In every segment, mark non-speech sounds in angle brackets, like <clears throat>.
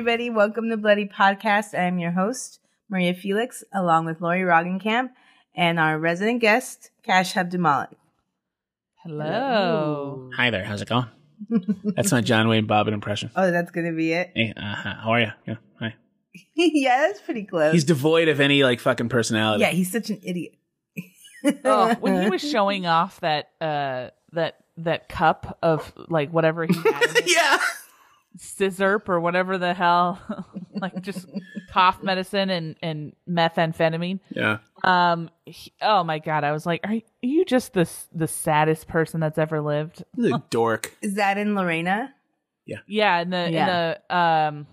everybody. Welcome to Bloody Podcast. I am your host, Maria Felix, along with Lauri Roggenkamp and our resident guest, Cash Abdumalik. Hello. Hi there. How's it going? That's my John Wayne Bobbitt impression. Oh, that's going to be it? Hey, uh, how are you? Yeah, hi. <laughs> yeah, that's pretty close. He's devoid of any like fucking personality. yeah, he's such an idiot. Oh, when he <laughs> was showing off that uh that that cup of like whatever he had, <laughs> yeah. Scissor or whatever the hell, <laughs> like just cough medicine and and methamphetamine. Yeah. Um, he- oh my god, I was like, are you just the the saddest person that's ever lived? The <laughs> dork. Is that in Lorena? Yeah, in the Yeah. in the um,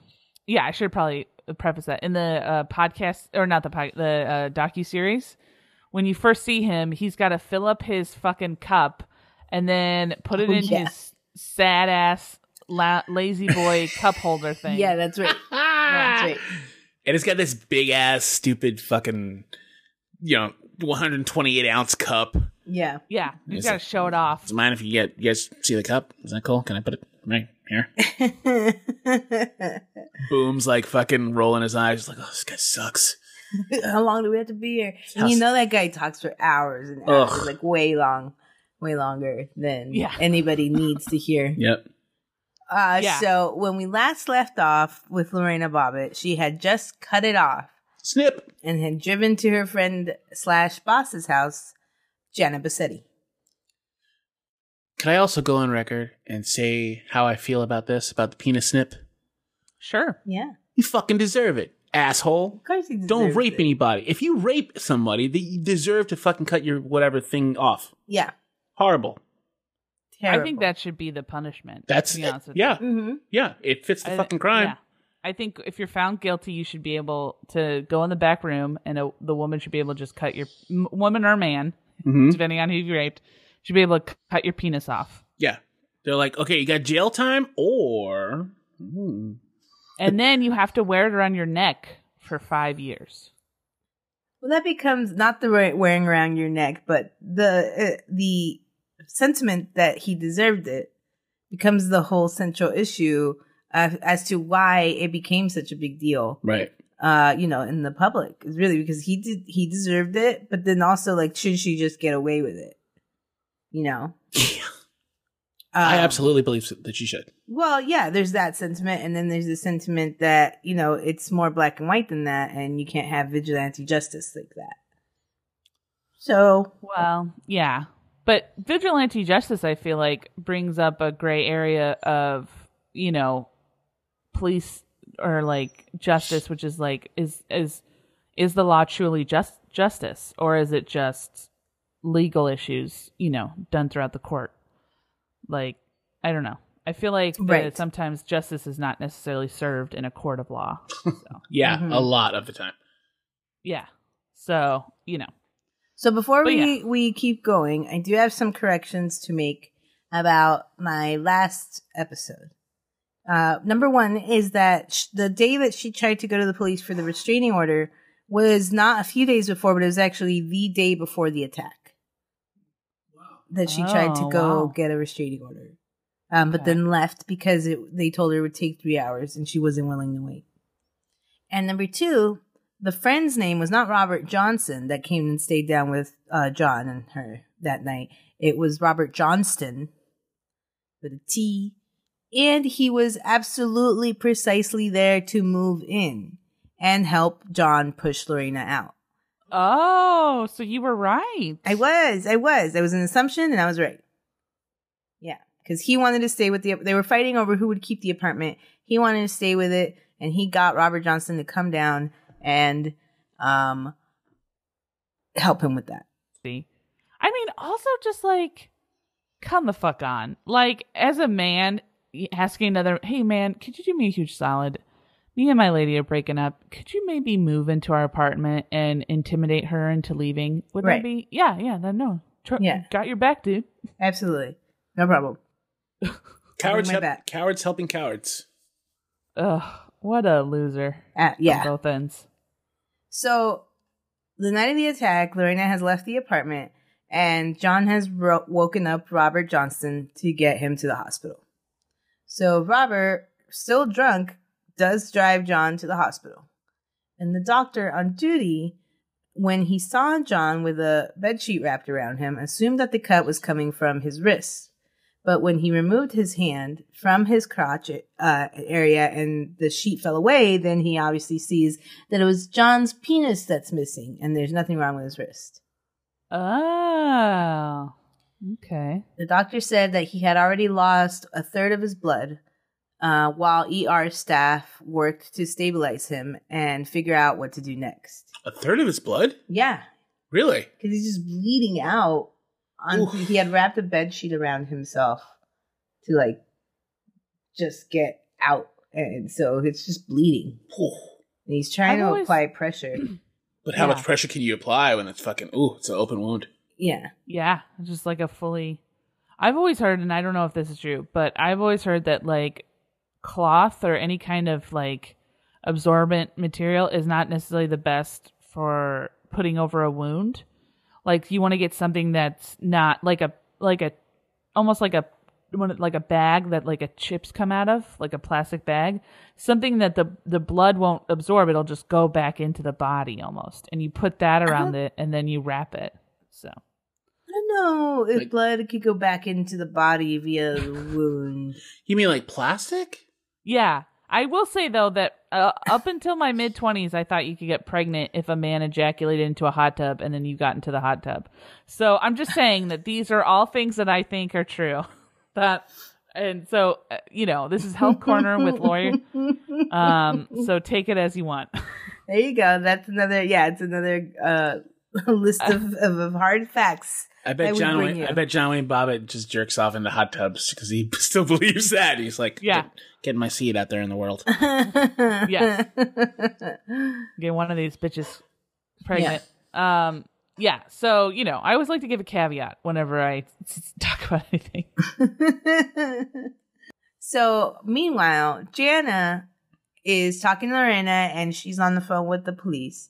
yeah, I should probably preface that in the uh, podcast or not the pod, the uh, docu series. When you first see him, he's got to fill up his fucking cup and then put it Oh, in yeah. his sad ass la- lazy boy <laughs> cup holder thing. Yeah, that's right. <laughs> That's right. And it's got this big ass, stupid fucking, you know, 128 ounce cup. Yeah. yeah, You Is got to it- show it off. Does it mind if you get you guys see the cup? Is that cool? Can I put it right here? <laughs> Boom's like fucking rolling his eyes, like, oh, this guy sucks. How long do we have to be here? And How's- you know that guy talks for hours and hours, Ugh. like way long, way longer than Yeah. anybody needs to hear. Yep. Uh, Yeah. So when we last left off with Lorena Bobbitt, she had just cut it off Snip. and had driven to her friend slash boss's house, Jana Bisutti. Can I also go on record and say how I feel about this, about the penis snip? Sure. Yeah, You fucking deserve it, asshole. of course he Don't rape it. anybody. If you rape somebody, then you deserve to fucking cut your whatever thing off. Yeah, Horrible. Terrible. I think that should be the punishment. That's to be honest with yeah, hmm yeah. It fits the I- fucking crime. yeah. I think if you're found guilty, you should be able to go in the back room, and a, the woman should be able to just cut your m- woman or man, Mhm. depending on who you raped, should be able to cut your penis off. Yeah. They're like, okay, you got jail time, or Hmm. and then you have to wear it around your neck for five years. Well, that becomes not the right wearing around your neck, but the uh, the sentiment that he deserved it becomes the whole central issue uh, as to why it became such a big deal. right. Uh, you know, in the public, it's really because he did he deserved it, but then also like, should she just get away with it? You know, <laughs> I Um, absolutely believe that she should. Well, yeah, there's that sentiment, and then there's the sentiment that you know it's more black and white than that, and you can't have vigilante justice like that. So Well, yeah, but vigilante justice, I feel like, brings up a gray area of you know, police or like justice, which is like is is is the law truly just justice, or is it just legal issues, you know, done throughout the court? Like, I don't know. I feel like that Right. sometimes justice is not necessarily served in a court of law. So, <laughs> Yeah, Mhm. a lot of the time. yeah. So, you know. So before But we, we keep going, I do have some corrections to make about my last episode. Uh, number one is that sh- the day that she tried to go to the police for the restraining order was not a few days before, but it was actually the day before the attack. That she tried to Oh, go wow. get a restraining order. Um, but Okay. then left because it, they told her it would take three hours and she wasn't willing to wait. And number two, the friend's name was not Robert Johnson that came and stayed down with uh, John and her that night. It was Robert Johnston with a T. And he was absolutely precisely there to move in and help John push Lorena out. Oh, so you were right. I was, I was. I was an assumption and I was right. Yeah. Because he wanted to stay with the, they were fighting over who would keep the apartment. He wanted to stay with it and he got Robert Johnson to come down and, um, help him with that. see. I mean, also just like, come the fuck on. Like, as a man, asking another, hey man, could you do me a huge solid? Me and my lady are breaking up. Could you maybe move into our apartment and intimidate her into leaving? Would Right. that be? Yeah, yeah. Then no. Tr- Yeah. Got your back, dude. Absolutely. No problem. <laughs> Cowards, help, back. cowards helping cowards. Ugh, what a loser. Uh, yeah. On both ends. So the night of the attack, Lorena has left the apartment and John has ro- woken up Robert Johnston to get him to the hospital. So Robert, still drunk, does drive John to the hospital. And the doctor on duty, when he saw John with a bedsheet wrapped around him, assumed that the cut was coming from his wrist. But when he removed his hand from his crotch uh, area and the sheet fell away, then he obviously sees that it was John's penis that's missing, and there's nothing wrong with his wrist. Oh. Okay. The doctor said that he had already lost a third of his blood, uh, while ER staff worked to stabilize him and figure out what to do next. A third of his blood? Yeah, Really? because he's just bleeding out. On, Oof. he had wrapped a bed sheet around himself to like just get out, and so it's just bleeding. Ooh. And he's trying I've to always- apply pressure. <clears throat> But how Yeah. much pressure can you apply when it's fucking ooh, it's an open wound? Yeah, Yeah, just like a fully. I've always heard, and I don't know if this is true, but I've always heard that like cloth or any kind of like absorbent material is not necessarily the best for putting over a wound. Like you want to get something that's not like a like a almost like a one- like a bag that like a chips come out of, like a plastic bag, something that the the blood won't absorb. It'll just go back into the body almost, and you put that around it, and then you wrap it. So I don't know if Like- blood could go back into the body via the wound. You mean like plastic? Yeah. I will say though that uh, up until my mid 20s I thought you could get pregnant if a man ejaculated into a hot tub and then you got into the hot tub. So I'm just saying that these are all things that I think are true. <laughs> That and so uh, you know, this is Health Corner with Lauri. Um so take it as you want. <laughs> There you go. That's another. Yeah, it's another uh, <laughs> list of, of, of hard facts. I I bet would John Wayne, you. I bet John Wayne Bobbitt just jerks off into hot tubs because he <laughs> still believes that. He's like, Yeah. "Get- getting my seed out there in the world. <laughs> yeah. Get one of these bitches pregnant. Um yeah, so you know, I always like to give a caveat whenever I <laughs> talk about anything. so, meanwhile, Jana is talking to Lorena and she's on the phone with the police.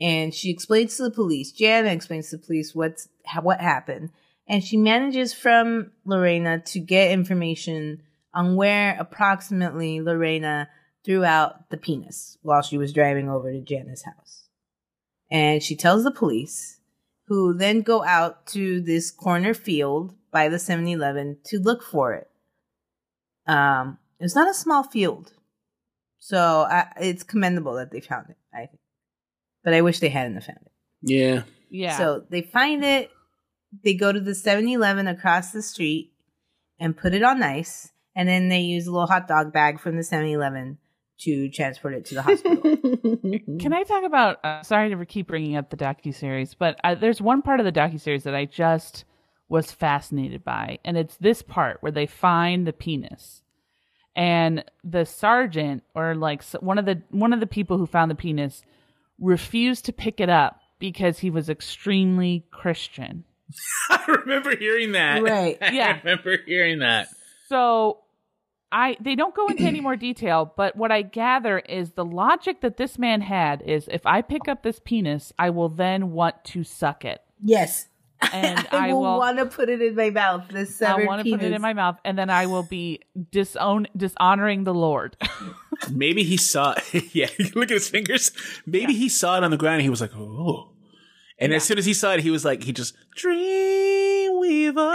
And she explains to the police, Jana explains to the police what's what happened. And she manages from Lorena to get information on where approximately Lorena threw out the penis while she was driving over to Jana's house. And she tells the police, who then go out to this corner field by the 7 Eleven to look for it. Um, it's not a small field, so I, it's commendable that they found it. I think, but I wish they hadn't found it. Yeah. Yeah. So they find it. They go to the 7-Eleven across the street and put it on ice, and then they use a little hot dog bag from the 7-Eleven to transport it to the hospital. <laughs> Can I talk about? Uh, sorry to keep bringing up the docu series, but uh, there's one part of the docu series that I just was fascinated by, and it's this part where they find the penis, and the sergeant or like one of the one of the people who found the penis refused to pick it up because he was extremely Christian. <laughs> I remember hearing that. Right. <laughs> Yeah. I remember hearing that. So I they don't go into any more detail, but what I gather is the logic that this man had is if I pick up this penis, I will then want to suck it. yes, <laughs> And I, I will, will want to put it in my mouth. This I want to put it in my mouth and then I will be disown dishonoring the Lord. <laughs> Maybe he saw. It. <laughs> yeah, look at his fingers. Maybe he saw it on the ground and he was like, "Oh." And as soon as he saw it, he was like, he just Dreamweaver.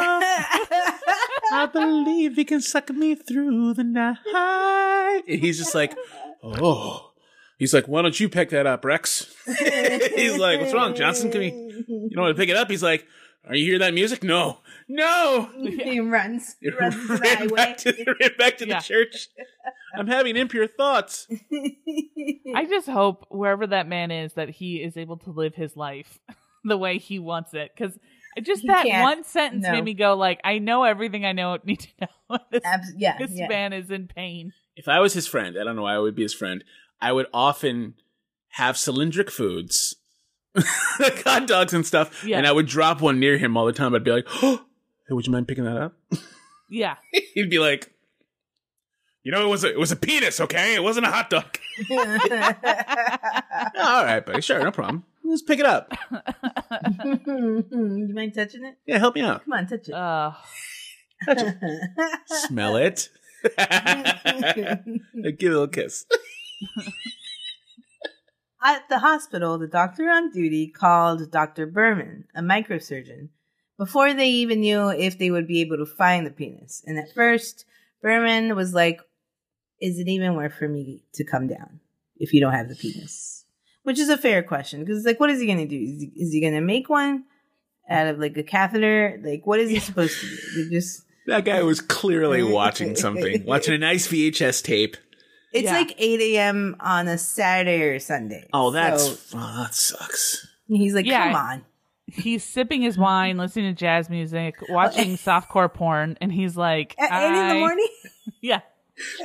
I believe he can suck me through the night. And he's just like, oh. He's like, why don't you pick that up, Rex? <laughs> he's like, what's wrong, Johnson? Can we? You don't want to pick it up? He's like, are you hear that music? No, no. <laughs> he runs, <laughs> runs to the ran highway. back to, the, ran back to Yeah. the church. I'm having impure thoughts. I just hope wherever that man is that he is able to live his life the way he wants it cuz just He that can't. one sentence No. made me go like I know everything I know need to know. this Abs- yeah, this yeah. man is in pain. If I was his friend, I don't know why I would be his friend. I would often have cylindric foods, like <laughs> hot dogs and stuff, Yeah. and I would drop one near him all the time. I'd be like, "Oh, <gasps> hey, would you mind picking that up?" Yeah. <laughs> He'd be like, "You know, it was a, it was a penis, okay? It wasn't a hot dog." <laughs> all right, buddy, sure, no problem. Let's pick it up. you mind touching it? Yeah, help me out. Come on, touch it. Uh Touch it. Smell it. Give it a little kiss. At the hospital, the doctor on duty called Dr. Berman, a microsurgeon, before they even knew if they would be able to find the penis. And at first, Berman was like, Is it even worth for me to come down if you don't have the penis? Which is a fair question because, like, what is he going to do? Is he, is he going to make one out of like a catheter? Like, what is he supposed to do? They just. That guy was clearly <laughs> watching something, <laughs> watching a nice VHS tape. It's Yeah. like 8 a.m. on a Saturday or Sunday. Oh, that's So oh, that sucks. he's like, Yeah. come on. He's sipping his wine, listening to jazz music, <laughs> watching softcore porn, and he's like, At 8 in the morning? <laughs> Yeah,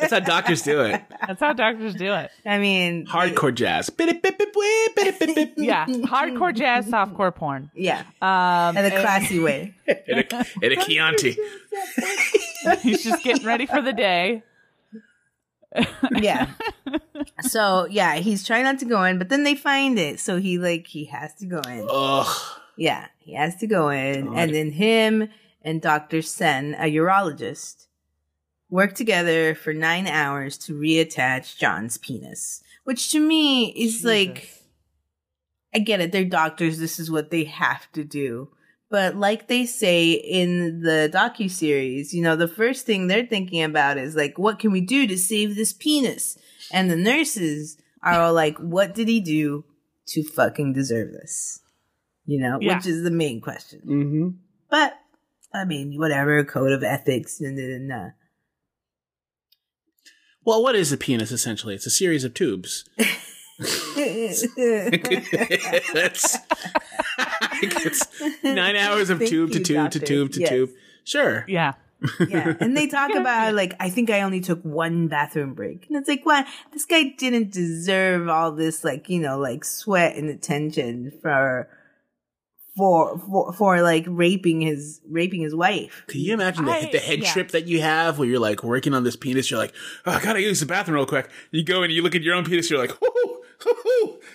That's how doctors do it. that's how doctors do it. I mean, Hardcore jazz. <laughs> Yeah, hardcore jazz, softcore porn. yeah, Um, in a classy way. In a, in a Chianti. he's just getting ready for the day. Yeah. <laughs> so yeah, he's trying not to go in, but then they find it, so he like he has to go in. Ugh. Yeah, he has to go in, God. and then him and Doctor Sehn, a urologist, work together for nine hours to reattach John's penis, which to me is like. I get it. They're doctors. This is what they have to do. But like they say in the docu series, you know, the first thing they're thinking about is like, what can we do to save this penis? And the nurses are all like, what did he do to fucking deserve this? You know, Yeah. which is the main question. Mm-hmm. But I mean, whatever code of ethics and then uh, Well, what is a penis essentially? It's a series of tubes. <laughs> <laughs> <laughs> That's it's <laughs> nine hours of Thank tube to tube to tube to Yes. tube. Sure. Yeah, <laughs> yeah, and they talk about like I think I only took one bathroom break, and it's like, what? This guy didn't deserve all this, like you know, like sweat and attention for, for, for, for like raping his raping his wife. Can you imagine the, I- the head yeah. trip that you have where you're like working on this penis? You're like, oh, I gotta use the bathroom real quick. You go and you look at your own penis. You're like, whoo, whoo, whoo,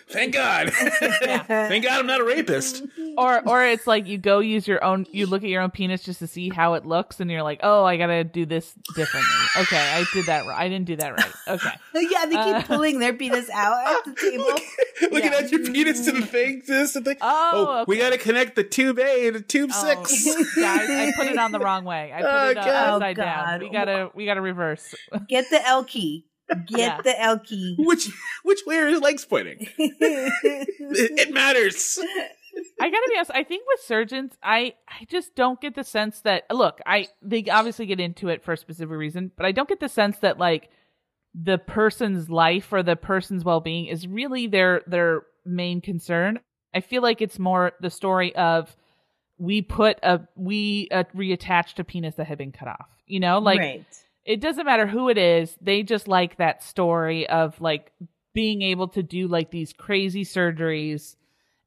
thank God. <laughs> thank God I'm not a rapist. or or it's like you go use your own, you look at your own penis just to see how it looks, and you're like, oh, I gotta do this differently. Okay, I did that. right. I didn't do that right. Okay, <laughs> yeah, they keep Uh. pulling their penis out at the <laughs> table. Looking Yeah. at your penis to the thing, to this and thing. Oh, we gotta connect the tube A to tube Oh, six. guys, I put it on the wrong way. I put Oh, it uh, God. upside Oh, down. God. We gotta we gotta reverse. Get the L key. Get Yeah. the L key. which which way are his legs pointing? It, <laughs> it matters. I gotta be honest. I think with surgeons, I I just don't get the sense that look. I they obviously get into it for a specific reason, but I don't get the sense that like the person's life or the person's well being is really their their main concern. I feel like it's more the story of we put a we uh, reattached a penis that had been cut off. You know, like right. It doesn't matter who it is they just like that story of like being able to do like these crazy surgeries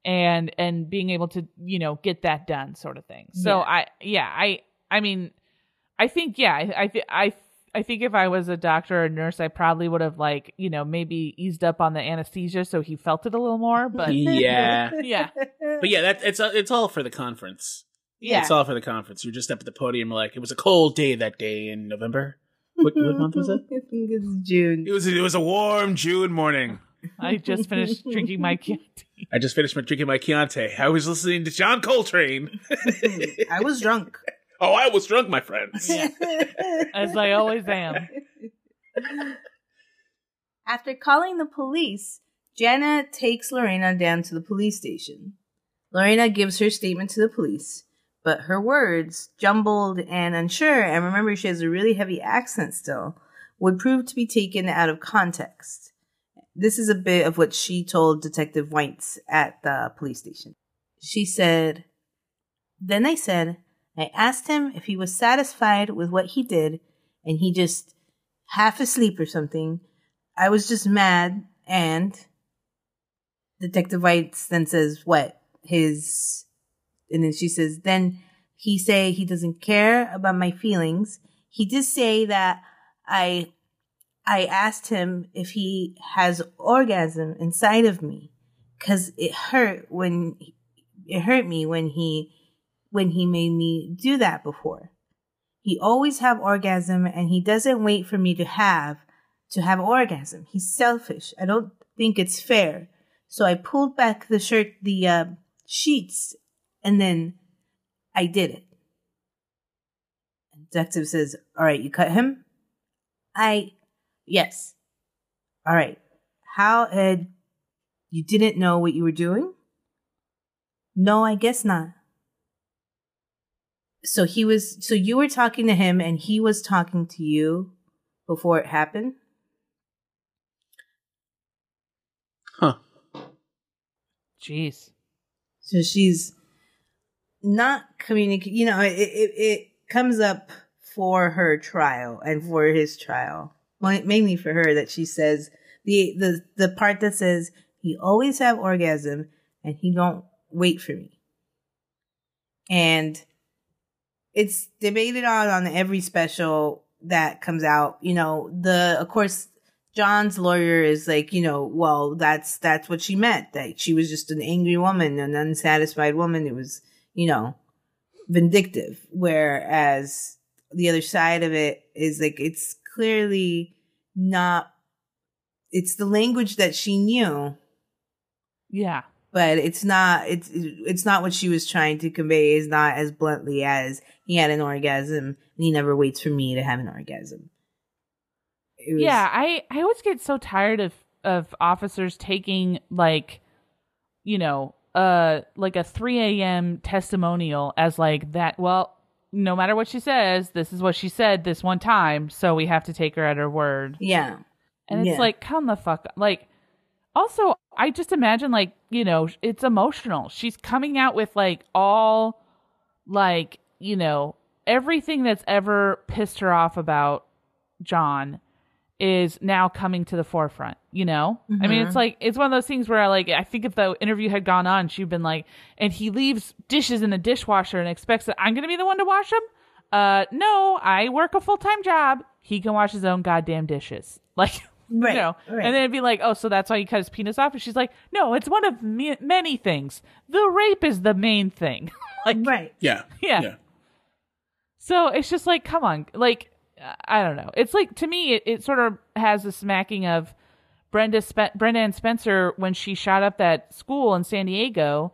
and and being able to you know get that done sort of thing so Yeah. i yeah i i mean i think yeah i i thi- i I think if I was a doctor or a nurse, I probably would have like, you know, maybe eased up on the anesthesia so he felt it a little more. But <laughs> Yeah. yeah, But yeah, that it's it's all for the conference. Yeah. It's all for the conference. You're just up at the podium like it was a cold day that day in November. What, what month was <laughs> it? I think it's June. It was it was a warm June morning. I just finished drinking my Chianti. I just finished my drinking my Chianti. I was listening to John Coltrane. <laughs> I was drunk. Oh, I was drunk, my friends. Yeah. as I always am. After calling the police, Jana takes Lorena down to the police station. Lorena gives her statement to the police, but her words, jumbled and unsure, and remember she has a really heavy accent still, would prove to be taken out of context. This is a bit of what she told Detective Weitz at the police station. She said, Then I said, I asked him if he was satisfied with what he did, and he just half asleep or something. I was just mad, and Detective Weitz then says, "What his?" And then she says, "Then he say he doesn't care about my feelings. He did say that I, I asked him if he has orgasm inside of me, cause it hurt when it hurt me when he, when he made me do that before." He always have orgasm and he doesn't wait for me to have to have orgasm. He's selfish. I don't think it's fair. So I pulled back the shirt, the uh, sheets, and then I did it. Detective says, All right, you cut him? I, yes. All right. How, Ed, you didn't know what you were doing? No, I guess not. So he was, so you were talking to him and he was talking to you before it happened? Huh. Jeez. So she's not communicating. You know, it, it it comes up for her trial and for his trial, Well, mainly for her that she says the the the part that says he always have orgasm and he don't wait for me, and it's debated on on every special that comes out. You know, the of course John's lawyer is like, you know, well, that's that's what she meant. That she was just an angry woman, an unsatisfied woman. It was, you know, vindictive. Whereas the other side of it is like it's clearly not. It's the language that she knew, Yeah. but it's not. It's it's not what she was trying to convey. Is not as bluntly as he had an orgasm and he never waits for me to have an orgasm. Was- yeah, I I always get so tired of of officers taking like, you know, uh, like a three a.m. testimonial as like that. Well, no matter what she says, this is what she said this one time, so we have to take her at her word. Yeah. And it's Yeah. like, come the fuck, like. Also, I just imagine like you know it's emotional. She's coming out with like all, like you know everything that's ever pissed her off about John is now coming to the forefront, you know? I mean, it's like, it's one of those things where, like, I think if the interview had gone on, she'd been like, and he leaves dishes in the dishwasher and expects that I'm going to be the one to wash them. Uh, no, I work a full time job. He can wash his own goddamn dishes. <laughs> Like, Right, you know? right. And then it'd be like, oh, so that's why he cut his penis off? And she's like, no, it's one of me- many things. The rape is the main thing. <laughs> like, Right. Yeah. Yeah. Yeah. so it's just like, come on, like I don't know. It's like to me, it, it sort of has a smacking of Brenda Spe- Brenda Ann Spencer when she shot up that school in San Diego,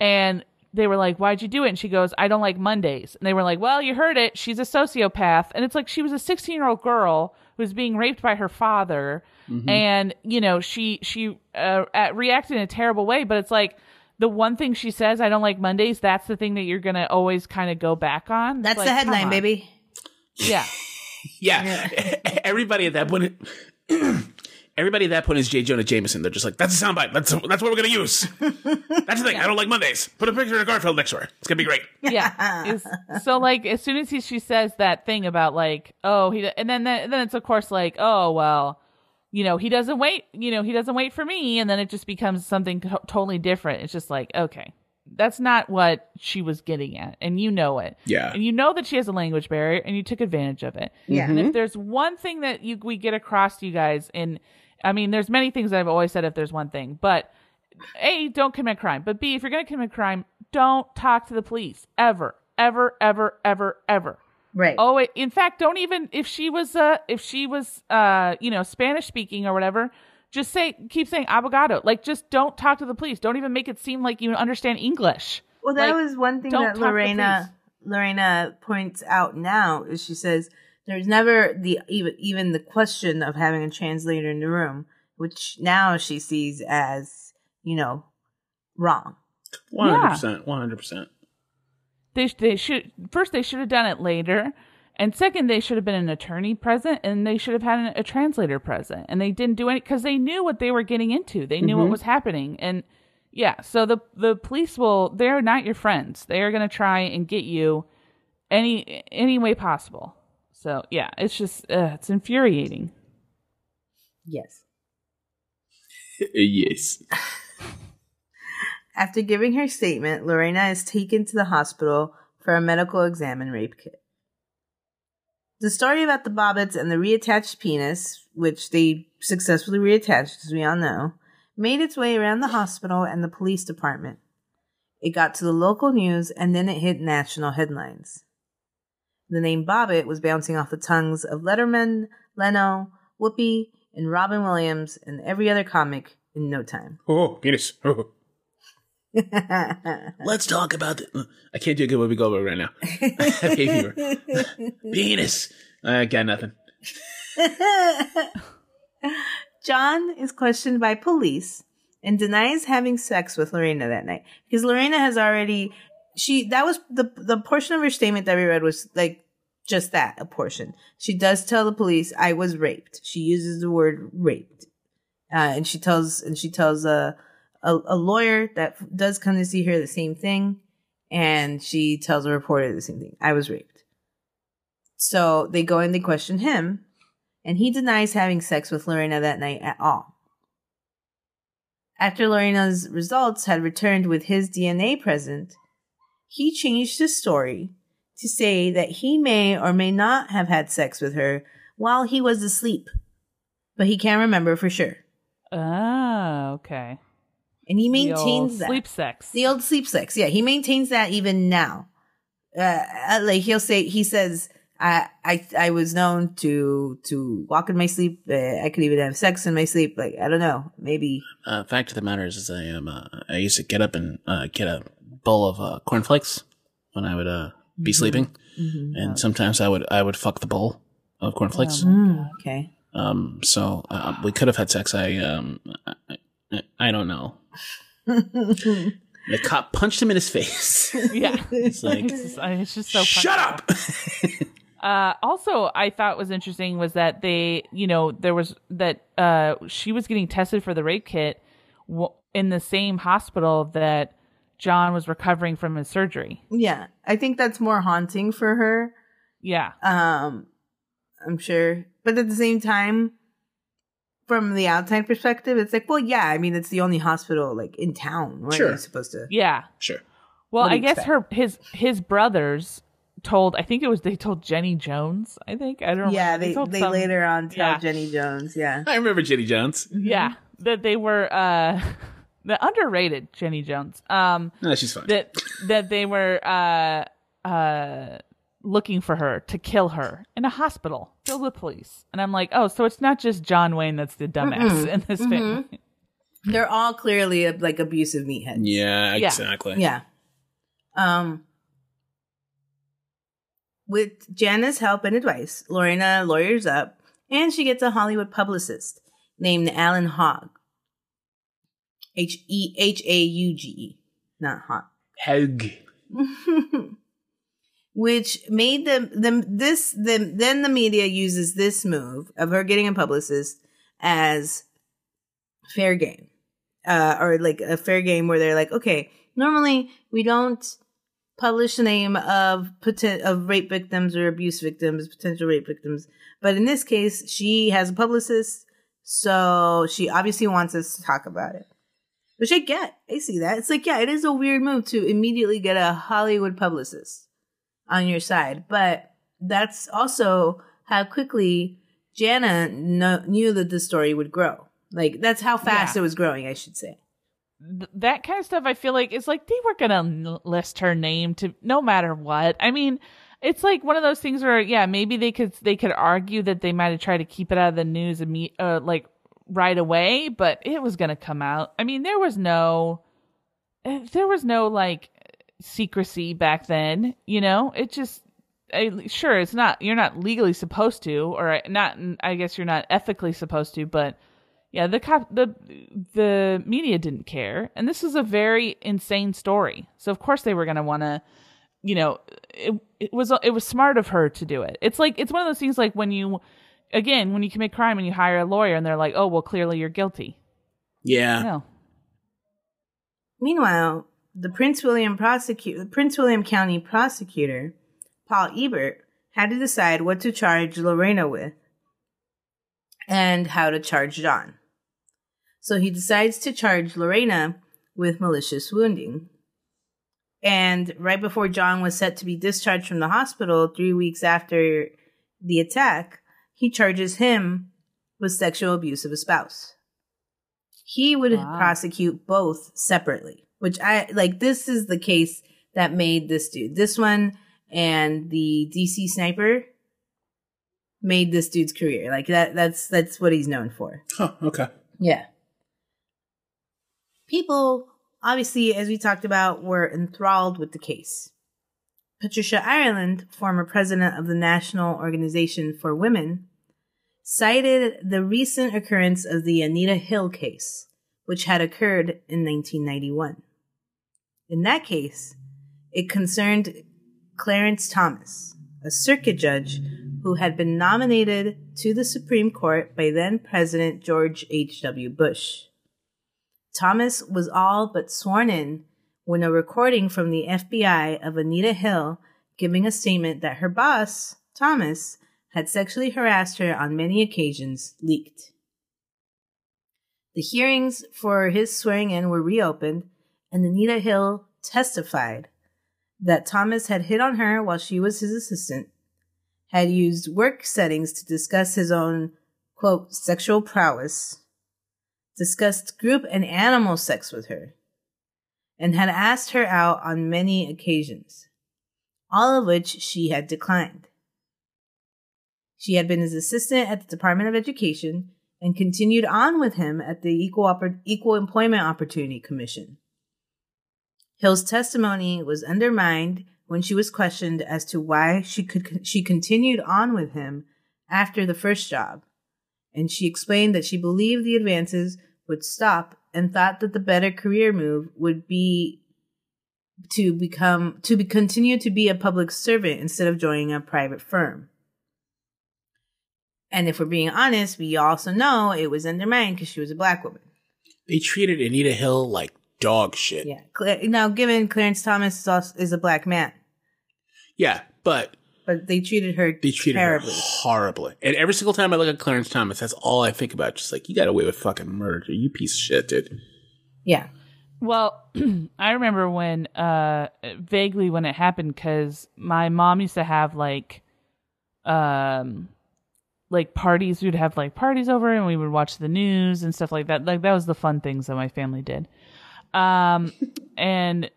and they were like, "Why'd you do it?" And she goes, "I don't like Mondays." And they were like, "Well, you heard it. She's a sociopath." And it's like she was a 16 year old girl who was being raped by her father, and you know she she uh, at, reacted in a terrible way. But it's like. The one thing she says, I don't like Mondays. That's the thing that you're gonna always kind of go back on. That's Like, the headline, baby. Yeah, <laughs> Yeah. <laughs> Everybody at that point. <clears throat> Everybody at that point is J. Jonah Jameson. They're just like, that's a soundbite. That's that's what we're gonna use. <laughs> That's the thing. I don't like Mondays. Put a picture of Garfield next to her. It's gonna be great. yeah. It's- so like as soon as he, she says that thing about like oh he and then then then it's of course like oh well you know he doesn't wait you know he doesn't wait for me and then it just becomes something to- totally different. It's just like okay that's not what she was getting at and you know it Yeah. and you know that she has a language barrier and you took advantage of it Yeah. and if there's one thing that you we get across to you guys and I mean there's many things that I've always said if there's one thing but a don't commit crime but b if you're going to commit crime don't talk to the police ever ever ever ever ever Right. oh wait, in fact don't even if she was uh if she was uh you know spanish speaking or whatever just say keep saying abogado like just don't talk to the police don't even make it seem like you understand english Well, that Like, was one thing that talk to Lorena Lorena points out now is she says there's never the even even the question of having a translator in the room, which now she sees as you know wrong. One hundred percent. One hundred percent. they they should first they should have done it later and second they should have been an attorney present and they should have had an, a translator present and they didn't do it because they knew what they were getting into they knew what was happening and yeah so the the police will they're not your friends they are going to try and get you any any way possible so yeah it's just uh, it's infuriating Yes. <laughs> yes. After giving her statement, Lorena is taken to the hospital for a medical exam and rape kit. The story about the Bobbitts and the reattached penis, which they successfully reattached, as we all know, made its way around the hospital and the police department. It got to the local news and then it hit national headlines. The name Bobbitt was bouncing off the tongues of Letterman, Leno, Whoopi, and Robin Williams and every other comic in no time. Oh, penis. Oh. <laughs> <laughs> Let's talk about the. I can't do a good Whoopi Goldberg right now. <laughs> fever. <laughs> penis. I got nothing. John is questioned by police and denies having sex with Lorena that night because Lorena has already she that was the the portion of her statement that we read was like just that a portion. She does tell the police I was raped. She uses the word raped, uh, and she tells and she tells a, a a lawyer that does come to see her the same thing, and she tells a reporter the same thing. I was raped. So they go and they question him, and he denies having sex with Lorena that night at all. After Lorena's results had returned with his DNA present, he changed his story to say that he may or may not have had sex with her while he was asleep, but he can't remember for sure. Ah, okay. And he The old maintains that. sleep sex. The old sleep sex. Yeah, he maintains that even now. Uh, like he'll say, he says, I, I, I was known to, to walk in my sleep. Uh, I could even have sex in my sleep. Like, I don't know, maybe. Uh, fact of the matter is, is I am. Uh, I used to get up and uh, get a bowl of uh, cornflakes when I would uh, be sleeping, and sometimes I would I would fuck the bowl of cornflakes. Mm, okay. Um, so uh, we could have had sex. I um, I, I, I don't know. <laughs> the cop punched him in his face. <laughs> yeah. it's like, <laughs> It's just, I- it's just so funny. shut up. Uh, also, I thought was interesting was that they, you know, there was that uh, she was getting tested for the rape kit w- in the same hospital that John was recovering from his surgery. Yeah, I think that's more haunting for her. Yeah, Um, I'm sure, but at the same time, from the outside perspective, it's like, well, yeah, I mean, it's the only hospital like in town. Where Sure. you supposed to? yeah. sure. Well, I guess expect? her his his brothers told. I think it was they told Jenny Jones. I think I don't. Yeah, remember. they told they later on tell Yeah. Jenny Jones. Yeah, I remember Jenny Jones. Yeah, that they were uh, <laughs> the underrated Jenny Jones. Um, No, she's fine. that that they were uh uh looking for her to kill her in a hospital filled with police and i'm like oh so it's not just john wayne that's the dumbass in this family they're all clearly uh, like abusive meatheads. yeah, Yeah. exactly. Yeah. Um. With Jana's help and advice, Lorena lawyers up, and she gets a Hollywood publicist named Alan Hogg. H E H A U G E, not Hogg. Hug. <laughs> which made them them this them then the media uses this move of her getting a publicist as fair game uh or like a fair game where they're like okay normally we don't publish the name of poten- of rape victims or abuse victims potential rape victims but in this case she has a publicist so she obviously wants us to talk about it which I get. I see that. It's like, yeah, it is a weird move to immediately get a Hollywood publicist on your side. But that's also how quickly Jana knew that the story would grow. Like, that's how fast Yeah. it was growing, I should say. Th- that kind of stuff i feel like is like they were gonna list her name to no matter what i mean it's like one of those things where yeah maybe they could they could argue that they might have tried to keep it out of the news imme- uh, like right away but it was gonna come out i mean there was no eh, there was no like secrecy back then you know? It just I, sure it's not you're not legally supposed to or not i guess you're not ethically supposed to but yeah the cop the the media didn't care. And this is a very insane story. So of course they were going to want to you know it, it was it was smart of her to do it. It's like it's one of those things like when you again when you commit crime and you hire a lawyer and they're like oh well clearly you're guilty. Yeah. no. Meanwhile, the Prince William prosecute Prince William County prosecutor, Paul Ebert, had to decide what to charge Lorena with and how to charge John. So he decides to charge Lorena with malicious wounding. And right before John was set to be discharged from the hospital, three weeks after the attack, he charges him with sexual abuse of a spouse. He would Wow. prosecute both separately, which I like. This is the case that made this dude. This one, and the DC sniper made this dude's career. Like that that's that's what he's known for. Huh, okay. Yeah. People, obviously, as we talked about, were enthralled with the case. Patricia Ireland, former president of the National Organization for Women, cited the recent occurrence of the Anita Hill case, which had occurred in 1991. In that case, it concerned Clarence Thomas, a circuit judge who had been nominated to the Supreme Court by then President George H.W. Bush. Thomas was all but sworn in when a recording from the FBI of Anita Hill giving a statement that her boss, Thomas, had sexually harassed her on many occasions leaked. The hearings for his swearing in were reopened, and Anita Hill testified that Thomas had hit on her while she was his assistant, had used work settings to discuss his own, quote, sexual prowess, discussed group and animal sex with her, and had asked her out on many occasions, all of which she had declined. She had been his assistant at the Department of Education and continued on with him at the Equal, Oppor- Equal Employment Opportunity Commission. Hill's testimony was undermined when she was questioned as to why she could she continued on with him after the first job, and she explained that she believed the advances would stop and thought that the better career move would be to become to be continue to be a public servant instead of joining a private firm. And if we're being honest, we also know it was undermined because she was a black woman. They treated Anita Hill like dog shit. Yeah. Now, given Clarence Thomas is, also, is a black man, Yeah, but but they treated her they treated terribly. her horribly. And every single time I look at Clarence Thomas, that's all I think about. Just like, you got away with fucking murder, you piece of shit, dude. Yeah. Well, <clears throat> I remember when uh vaguely when it happened cuz my mom used to have like um like parties we'd have like parties over and we would watch the news and stuff like that. Like that was the fun things that my family did. Um and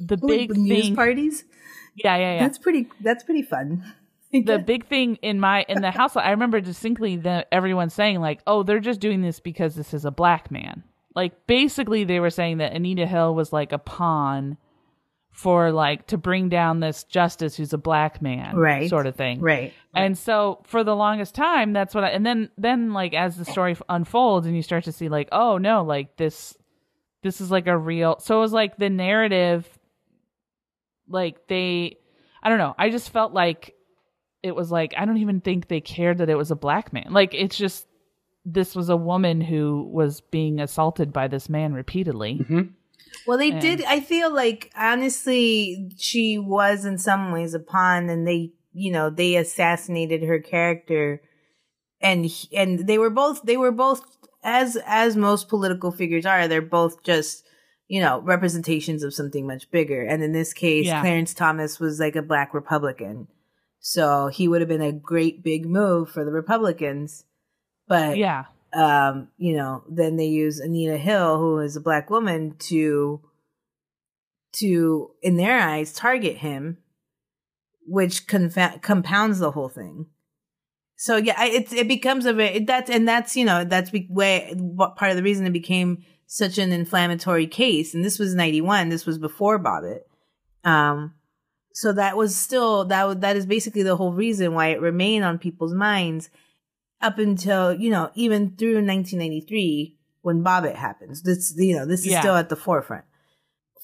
the <laughs> big Like news thing parties. Yeah, yeah, yeah. That's pretty. That's pretty fun. <laughs> the big thing in my in the house i remember distinctly that everyone saying like oh they're just doing this because this is a black man like basically they were saying that anita hill was like a pawn for like to bring down this justice who's a black man Right. sort of thing right. and so for the longest time that's what I, and then then like as the story unfolds and you start to see like oh no like this this is like a real so it was like the narrative like they i don't know i just felt like it was like i don't even think they cared that it was a black man. Like it's just this was a woman who was being assaulted by this man repeatedly. Mm-hmm. Well, they And- did. I feel like honestly, she was in some ways a pawn, and they, you know, they assassinated her character, and and they were both they were both as as most political figures are. They're both just you know representations of something much bigger. And in this case, Yeah. Clarence Thomas was like a black Republican, so he would have been a great big move for the Republicans. But yeah um, you know, then they use Anita Hill, who is a black woman, to to in their eyes target him, which confa- compounds the whole thing. So yeah, it it becomes a very that's and that's you know that's be, way what part of the reason it became such an inflammatory case. And this was ninety one. This was before Bobbitt. Um, so that was still that that is basically the whole reason why it remained on people's minds up until you know even through 1993 when Bobbitt happens. This you know this is Yeah. still at the forefront.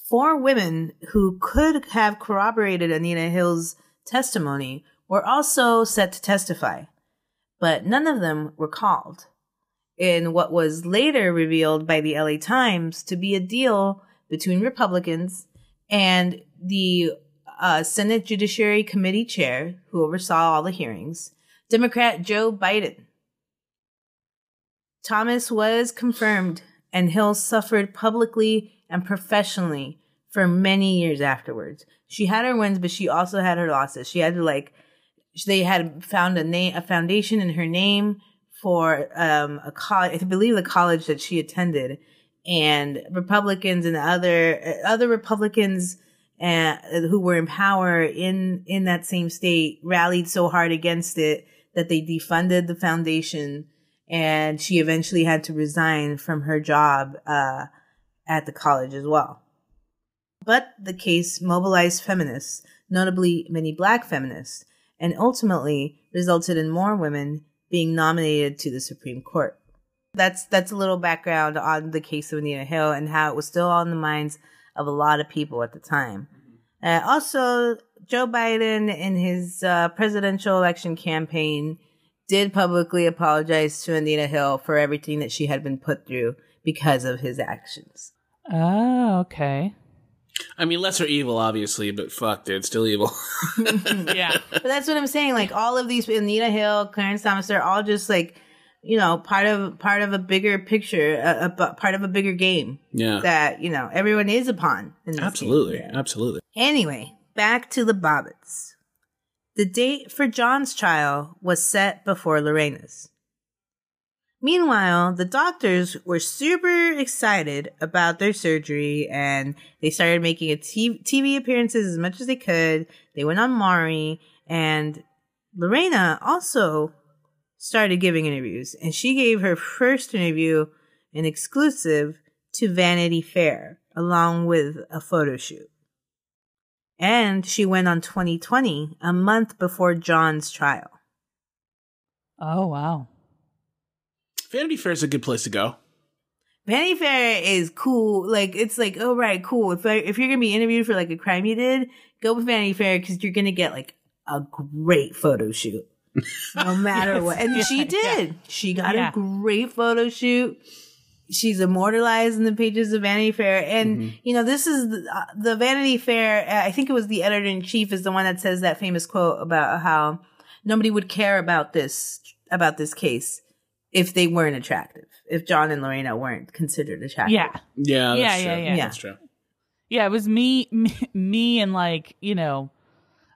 Four women who could have corroborated Anita Hill's testimony were also set to testify, but none of them were called. In what was later revealed by the LA Times to be a deal between Republicans and the uh, Senate Judiciary Committee chair, who oversaw all the hearings, Democrat Joe Biden. Thomas was confirmed, and Hill suffered publicly and professionally for many years afterwards. She had her wins, but she also had her losses. She had to like, they had found a name, a foundation in her name for um, a college, I believe the college that she attended, and Republicans and other other Republicans and who were in power in in that same state rallied so hard against it that they defunded the foundation. And she eventually had to resign from her job uh, at the college as well. But the case mobilized feminists, notably many black feminists, and ultimately resulted in more women being nominated to the Supreme Court. That's that's a little background on the case of Anita Hill and how it was still on the minds of a lot of people at the time. Uh, also, Joe Biden in his uh, presidential election campaign did publicly apologize to Anita Hill for everything that she had been put through because of his actions. Oh, okay. I mean, lesser evil, obviously, but fuck, dude, still evil. <laughs> <laughs> yeah. But that's what I'm saying. Like all of these, Anita Hill, Clarence Thomas, they're all just like, you know, part of part of a bigger picture, a, a part of a bigger game. Yeah. That you know everyone is a pawn. in this absolutely, game. absolutely. Anyway, back to the Bobbitts. The date for John's trial was set before Lorena's. Meanwhile, the doctors were super excited about their surgery and they started making a TV appearances as much as they could. They went on Maury and Lorena also started giving interviews and she gave her first interview an exclusive to Vanity Fair along with a photo shoot. And she went on 2020 a month before John's trial. Oh, wow. Vanity Fair is a good place to go. Vanity Fair is cool. Like it's like, oh right, cool. If I, if you're gonna be interviewed for like a crime you did, go with Vanity Fair because you're gonna get like a great photo shoot, no <laughs> matter yes, what. And yeah, she did. Yeah. She got yeah. a great photo shoot. She's immortalized in the pages of Vanity Fair, and mm-hmm. you know this is the, uh, the Vanity Fair. I think it was the editor in chief is the one that says that famous quote about how nobody would care about this about this case if they weren't attractive. If John and Lorena weren't considered attractive. Yeah. Yeah. yeah, yeah, yeah, yeah. That's true. Yeah, it was me, <laughs> me, me, and like you know,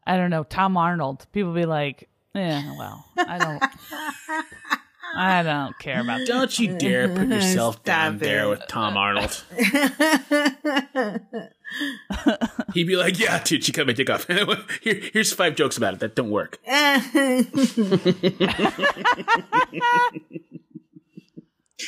I don't know, Tom Arnold. People be like, yeah, well, I don't. <laughs> I don't care about that. Don't you dare put <laughs> yourself down it. there with Tom Arnold. <laughs> He'd be like, "Yeah, dude, she cut my dick off. <laughs> Here, here's five jokes about it that don't work." <laughs>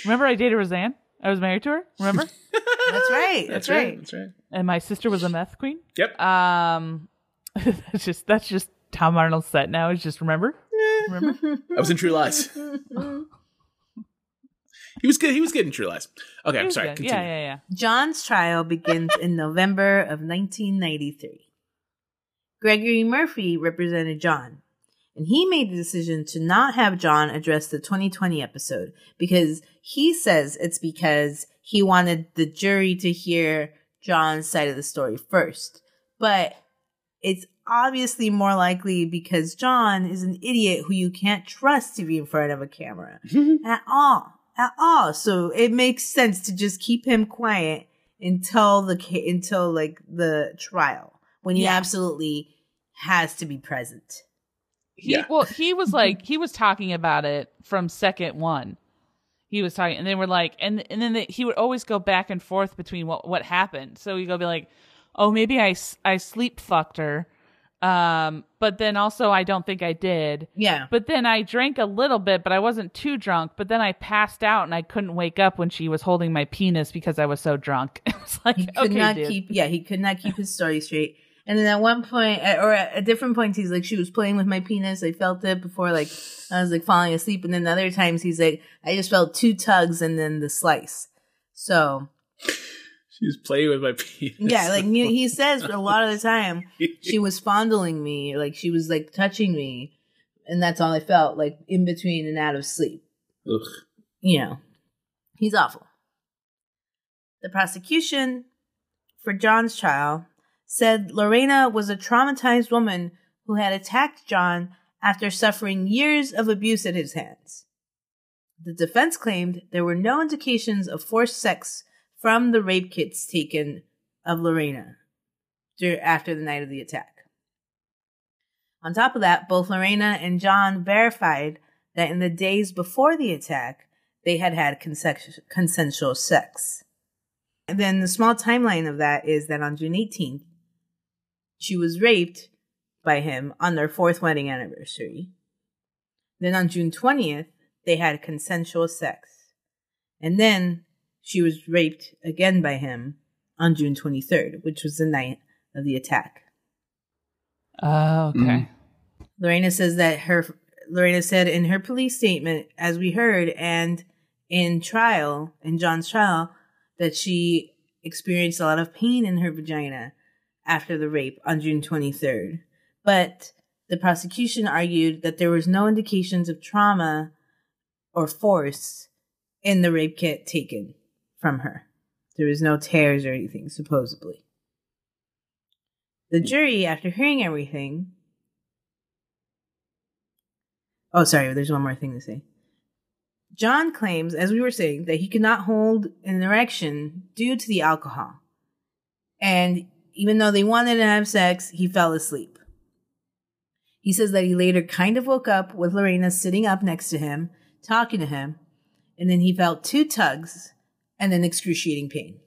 Remember, I dated Roseanne. I was married to her. Remember? that's right. That's, that's right. right. That's right. And my sister was a meth queen. Yep. Um, that's just that's just Tom Arnold's set now. Is just remember. Remember? I was in True Lies. He was good. He was good in True Lies. Okay, I'm sorry. Yeah, yeah, yeah. John's trial begins in November of 1993. Gregory Murphy represented John, and he made the decision to not have John address the 2020 episode because he says it's because he wanted the jury to hear John's side of the story first. But it's obviously more likely because John is an idiot who you can't trust to be in front of a camera <laughs> at all, at all. So it makes sense to just keep him quiet until the until like the trial when he yeah. absolutely has to be present. He yeah. well, he was mm-hmm. like he was talking about it from second one. He was talking, and they were like, and and then they, he would always go back and forth between what what happened. So he go be like, oh, maybe I I sleep fucked her um, but then also I don't think I did. Yeah. But then I drank a little bit, but I wasn't too drunk. But then I passed out and I couldn't wake up when she was holding my penis because I was so drunk. <laughs> it was like he could okay, not dude. keep. Yeah, he could not keep his story straight. And then at one point, or at different points, he's like, she was playing with my penis. I felt it before, like, I was like falling asleep. And then other times he's like, I just felt two tugs and then the slice. So she was playing with my <laughs> penis. Yeah, like he says a lot of the time, <laughs> she was fondling me, like she was like touching me, and that's all I felt, like in between and out of sleep. Ugh. You know, he's awful. The prosecution for John's trial said Lorena was a traumatized woman who had attacked John after suffering years of abuse at his hands. The defense claimed there were no indications of forced sex from the rape kits taken of Lorena after the night of the attack. On top of that, both Lorena and John verified that in the days before the attack, they had had consensual sex. And then the small timeline of that is that on June 18th, she was raped by him on their fourth wedding anniversary. Then on June 20th, they had consensual sex. And then she was raped again by him on June 23rd, which was the night of the attack. Oh, okay. Mhm. Lorena says that her Lorena said in her police statement, as we heard, and in trial, in John's trial, that she experienced a lot of pain in her vagina after the rape on June 23rd. But the prosecution argued that there was no indications of trauma or force in the rape kit taken from her. There was no tears or anything, supposedly. The hmm. jury, after hearing everything, Oh, sorry. There's one more thing to say. John claims, as we were saying, that he could not hold an erection due to the alcohol. And even though they wanted to have sex, he fell asleep. He says that he later kind of woke up with Lorena sitting up next to him, talking to him, and then he felt two tugs and then excruciating pain.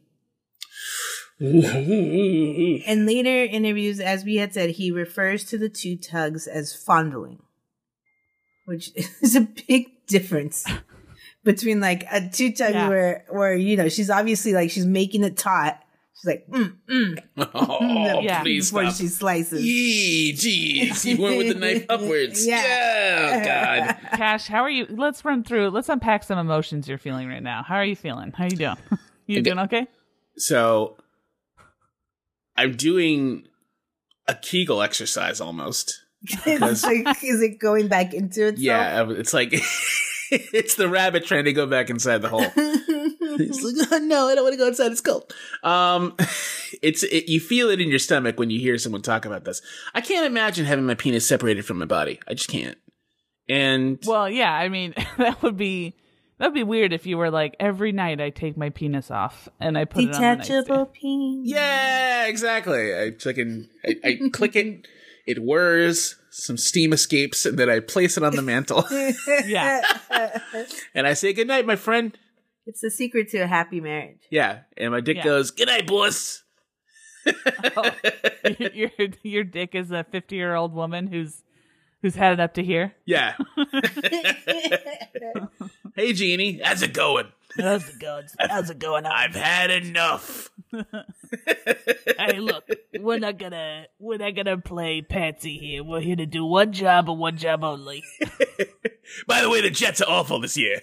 <laughs> In later interviews, as we had said, he refers to the two tugs as fondling, which <laughs> is a big difference between like a two tug Yeah. where, where you know she's obviously like she's making it taut. She's like, mm, mm, <laughs> <laughs> Oh, Yeah. please before stop. she slices. Yee, jeez. He went with the knife upwards. Yeah. Yeah. <laughs> God. Cash, how are you? Let's run through. Let's unpack some emotions you're feeling right now. How are you feeling? How are you doing? you doing okay? So I'm doing a Kegel exercise almost. It's like, is it going back into itself? Yeah, it's like it's the rabbit trying to go back inside the hole. It's like, oh, <laughs> no, I don't want to go inside. It's cold. Um, <laughs> it's it, you feel it in your stomach when you hear someone talk about this. I can't imagine having my penis separated from my body. I just can't. And Well, yeah. I mean, <laughs> that would be that would be weird if you were like every night I take my penis off and I put it on the Detachable penis. yeah, exactly. I fucking I, I click it. It whirs. Some steam escapes, and then I place it on the mantle, Yeah. and I say, "Good night, my friend." It's the secret to a happy marriage. Yeah, and my dick Yeah. goes, "Good night, boss." <laughs> your your dick is a 50 year old woman who's who's had it up to here. Yeah. <laughs> <laughs> hey, Jeannie, how's it going? How's it going? How's it going? I've had enough. hey, look, we're not gonna we're not gonna play patsy here. We're here to do one job and one job only. By the way, the Jets are awful this year.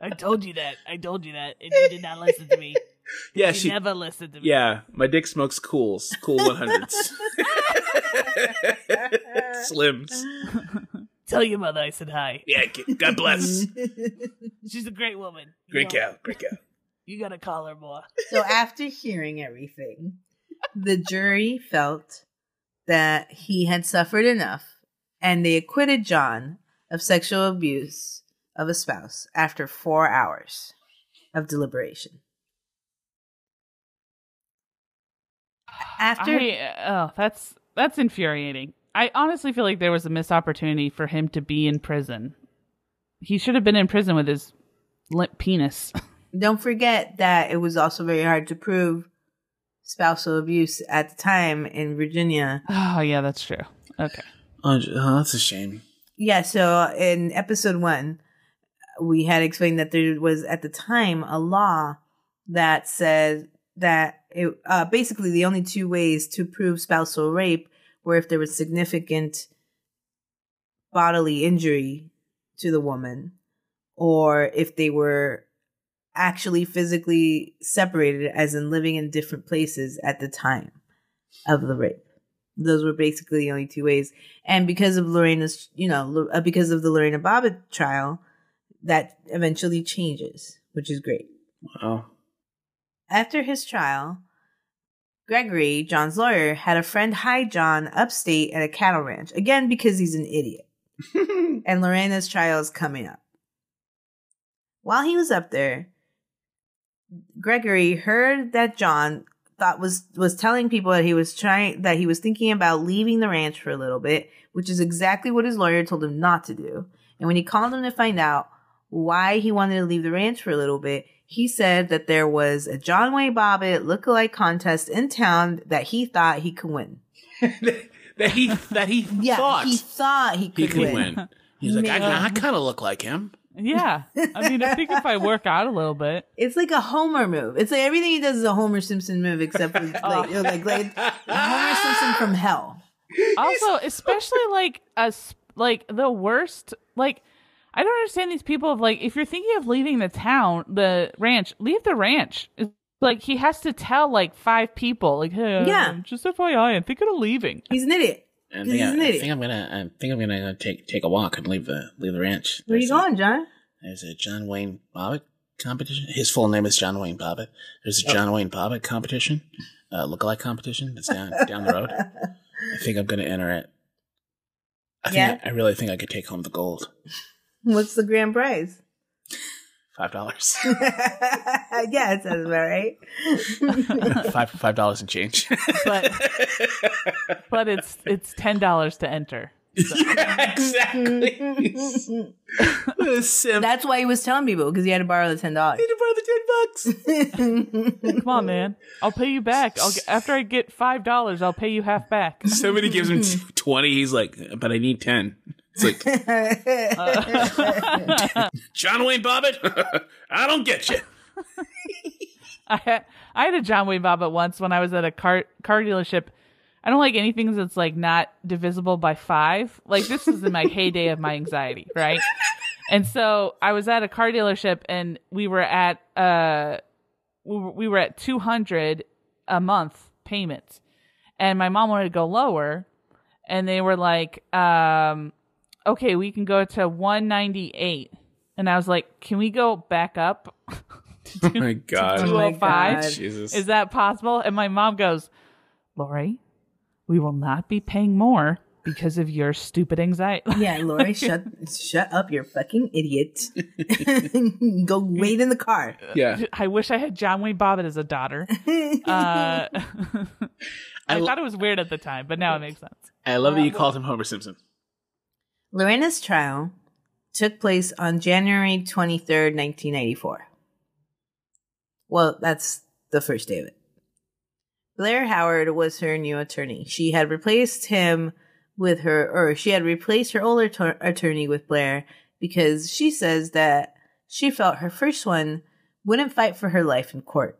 I told you that. I told you that, and you did not listen to me. <laughs> yeah, You she. never listened to me. Yeah, my dick smokes Kools, Kool 100s. <laughs> Slims. Tell your mother I said hi. Yeah, God bless. <laughs> She's a great woman. You Great know, cow, great cow. You gotta call her more. So after hearing everything, the jury felt that he had suffered enough and they acquitted John of sexual abuse of a spouse after four hours of deliberation. After I, uh, oh, that's that's infuriating. I honestly feel like there was a missed opportunity for him to be in prison. He should have been in prison with his limp penis. don't forget that it was also very hard to prove spousal abuse at the time in Virginia. oh yeah, that's true. Okay. Oh, oh, that's a shame. Yeah, so in episode one, we had explained that there was at the time a law that said that it, uh, basically the only two ways to prove spousal rape were if there was significant bodily injury to the woman or if they were actually physically separated, as in living in different places at the time of the rape. Those were basically the only two ways. And because of Lorena's, you know, uh, because of the Lorena Bobbitt trial, that eventually changes, which is great. Wow. After his trial, Gregory, John's lawyer, had a friend hide John upstate at a cattle ranch, again because he's an idiot. <laughs> and Lorena's trial is coming up. While he was up there, Gregory heard that John thought was was telling people that he was trying that he was thinking about leaving the ranch for a little bit, which is exactly what his lawyer told him not to do. And when he called him to find out why he wanted to leave the ranch for a little bit, he said that there was a John Wayne Bobbitt lookalike contest in town that he thought he could win. <laughs> that he that he <laughs> Yeah, thought he thought he he could, could win. win. He's like, I, Man. I kind of look like him. Yeah. I mean, I think if I work out a little bit. <laughs> It's like a Homer move. It's like everything he does is a Homer Simpson move, except for oh. like, Oh. like, like Homer Simpson from hell. Also, especially like us, like the worst. Like, I don't understand these people of like, if you're thinking of leaving the town, the ranch, leave the ranch. It's like he has to tell like five people, like, hey, Yeah. just FYI, I'm thinking of leaving. He's an idiot. I He's think, an I, I think I'm gonna. I think I'm gonna take take a walk and leave the leave the ranch. Where are you There's a- going, John? There's a John Wayne Bobbitt competition. His full name is John Wayne Bobbitt. There's a John Wayne Bobbitt competition, uh, lookalike competition that's down down the road. <laughs> I think I'm gonna enter it. I think Yeah? I, I really think I could take home the gold. What's the grand prize? Five dollars. <laughs> yeah, it sounds about right. <laughs> five five dollars and change. But <laughs> but it's it's ten dollars to enter. yeah, exactly. Sim. That's why he was telling people because he had to borrow the ten dollars. to borrow the ten bucks. Come on, man. I'll pay you back. I'll get, after I get five dollars, I'll pay you half back. Somebody gives him twenty. He's like, but I need ten. It's like <laughs> John Wayne Bobbitt. I don't get you. <laughs> I had I had a John Wayne Bobbitt once when I was at a car car dealership. I don't like anything that's like not divisible by five. Like this is in my heyday of my anxiety, right? And so I was at a car dealership and we were at uh we were, we were at 200 a month payments. And my mom wanted to go lower and they were like um okay, we can go to 198. And I was like, "Can we go back up?" <laughs> Oh my god. Oh 205? God. Jesus. Is that possible? And my mom goes, Lauri, we will not be paying more because of your stupid anxiety. <laughs> Yeah, Lauri, shut shut up, you're fucking idiot. <laughs> Go wait in the car. yeah. I wish I had John Wayne Bobbitt as a daughter. Uh, I, I- thought it was weird at the time, but now it makes sense. I love that you called him Homer Simpson. Lorena's trial took place on January 23rd, 1994. Well, that's the first day of it. Blair Howard was her new attorney. She had replaced him with her, or she had replaced her older to- attorney with Blair because she says that she felt her first one wouldn't fight for her life in court.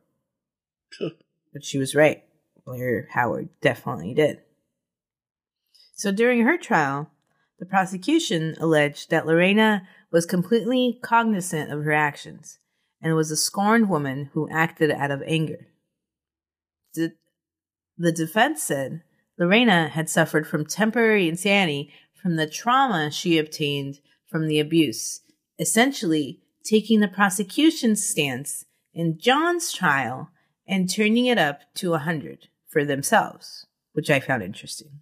but she was right. Blair Howard definitely did. So during her trial, the prosecution alleged that Lorena was completely cognizant of her actions and was a scorned woman who acted out of anger. The, defense said Lorena had suffered from temporary insanity from the trauma she obtained from the abuse, essentially taking the prosecution's stance in John's trial and turning it up to a 100 for themselves, which I found interesting.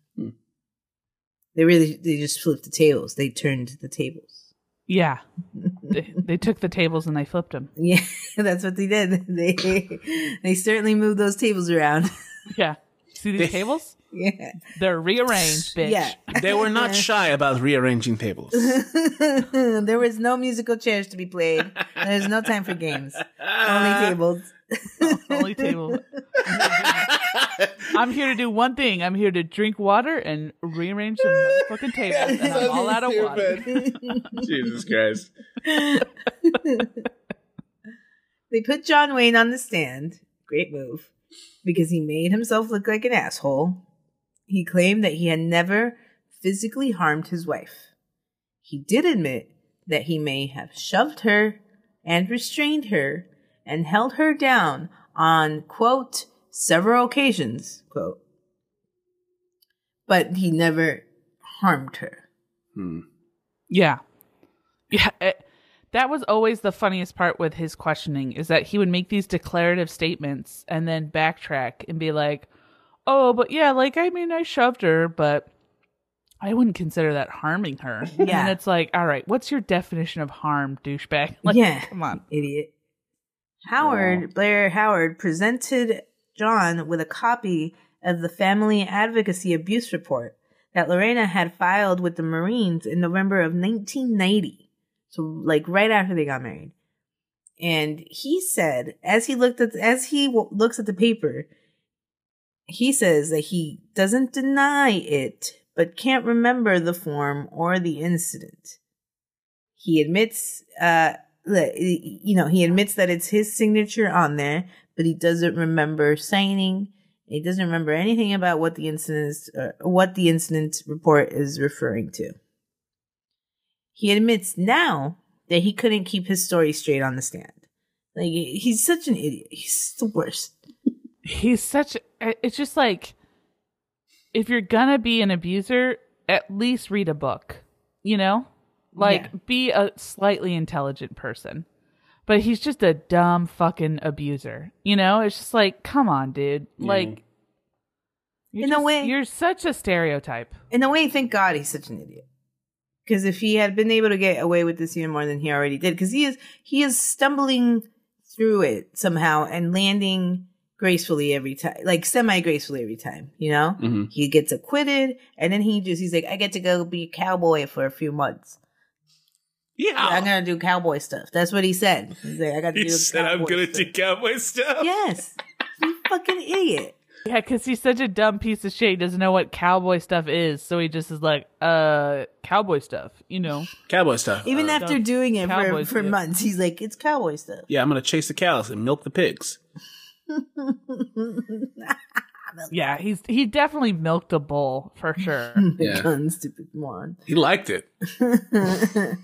They really they just flipped the tables. They turned the tables. Yeah. <laughs> they, they took the tables and they flipped them. Yeah, <laughs> that's what they did. <laughs> They they certainly moved those tables around. Yeah. See these tables? yeah. They're rearranged, bitch. Yeah. They were not shy about rearranging tables. there was no musical chairs to be played. There's no time for games. Only tables. Only table. I'm here to do one thing. I'm here to drink water and rearrange some motherfucking tables, and I'm all out of water. <laughs> Jesus Christ. <laughs> They put John Wayne on the stand. Great move. Because he made himself look like an asshole. He claimed that he had never physically harmed his wife. He did admit that he may have shoved her and restrained her and held her down on, quote, several occasions, quote. But he never harmed her. Hmm. Yeah. Yeah. It, that was always the funniest part with his questioning is that he would make these declarative statements and then backtrack and be like, oh, but yeah, like, I mean, I shoved her, but I wouldn't consider that harming her. Yeah. And it's like, all right, what's your definition of harm, douchebag? <laughs> Like, Yeah. Come on. idiot. Howard, Blair Howard, presented John with a copy of the Family Advocacy Abuse Report that Lorena had filed with the Marines in November of 1990. So, like, right after they got married. And he said, as he looked at, as he w- looks at the paper, he says that he doesn't deny it, but can't remember the form or the incident. He admits, uh, you know, he admits that it's his signature on there, but he doesn't remember signing. He doesn't remember anything about what the incident uh, what the incident report is referring to. He admits now that he couldn't keep his story straight on the stand. Like he's such an idiot. He's the worst. He's such. It's just like if you're gonna be an abuser, at least read a book. You know, like Yeah. be a slightly intelligent person. But he's just a dumb fucking abuser. You know, it's just like, come on, dude. Like, you're In a just- way- you're such a stereotype. In a way, thank God he's such an idiot. Because if he had been able to get away with this even more than he already did, because he is he is stumbling through it somehow and landing gracefully every time, like semi gracefully every time. You know, hmm he gets acquitted, and then he just he's like, I get to go be a cowboy for a few months. Yeah. I'm gonna do cowboy stuff. That's what he said. He's like, I got to he do. said, I'm cowboy going to stuff." do cowboy stuff. Yes, you fucking idiot. Yeah, because he's such a dumb piece of shit. He doesn't know what cowboy stuff is, so he just is like, uh, cowboy stuff, you know? Cowboy stuff. Even Uh, after doing it for, for months, he's like, it's cowboy stuff. yeah, I'm going to chase the cows and milk the pigs. <laughs> Yeah, he's he definitely milked a bull for sure. <laughs> Yeah. Gun, stupid moron. He liked it. <laughs>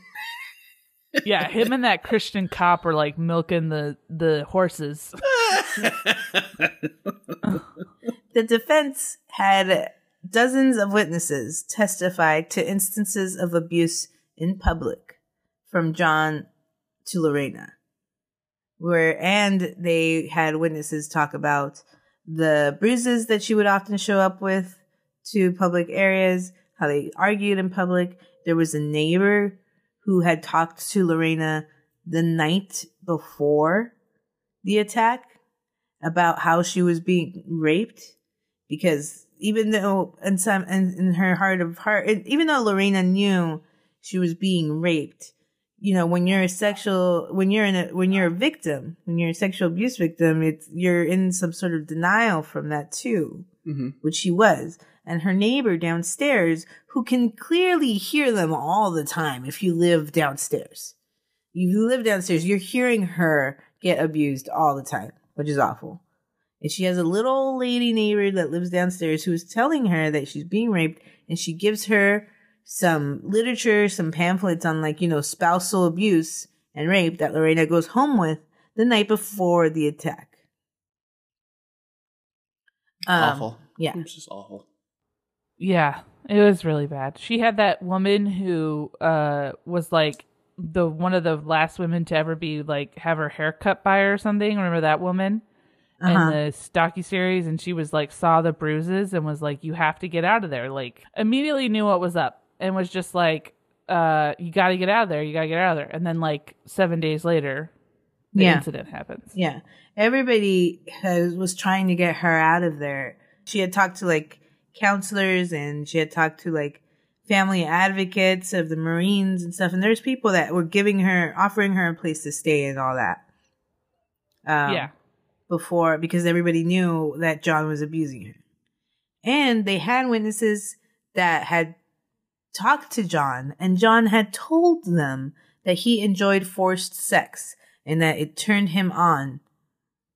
yeah, him and that Christian cop were like milking the the horses. The defense had dozens of witnesses testify to instances of abuse in public from John to Lorena. Where and they had witnesses talk about the bruises that she would often show up with to public areas, how they argued in public. There was a neighbor who had talked to Lorena the night before the attack about how she was being raped because even though in some in, in her heart of heart and even though Lorena knew she was being raped you know when you're a sexual when you're in a when you're a victim when you're a sexual abuse victim it's you're in some sort of denial from that too hmm which she was and her neighbor downstairs who can clearly hear them all the time if you live downstairs you live downstairs you're hearing her get abused all the time which is awful and she has a little old lady neighbor that lives downstairs who is telling her that she's being raped and she gives her some literature some pamphlets on like you know spousal abuse and rape that lorena goes home with the night before the attack Um, Awful. yeah It's just awful. Yeah, it was really bad. She had that woman who uh was like the one of the last women to ever be like have her hair cut by her or something. Remember that woman Uh-huh. in the Stocky series? And she was like saw the bruises and was like, "You have to get out of there." Like immediately knew what was up and was just like, "Uh, you got to get out of there. You got to get out of there." And then like seven days later, the Yeah. incident happens. Yeah. Everybody has, was trying to get her out of there. She had talked to like counselors and she had talked to like family advocates of the Marines and stuff. And there's people that were giving her, offering her a place to stay and all that. Um, yeah. Before, because everybody knew that John was abusing her. And they had witnesses that had talked to John and John had told them that he enjoyed forced sex and that it turned him on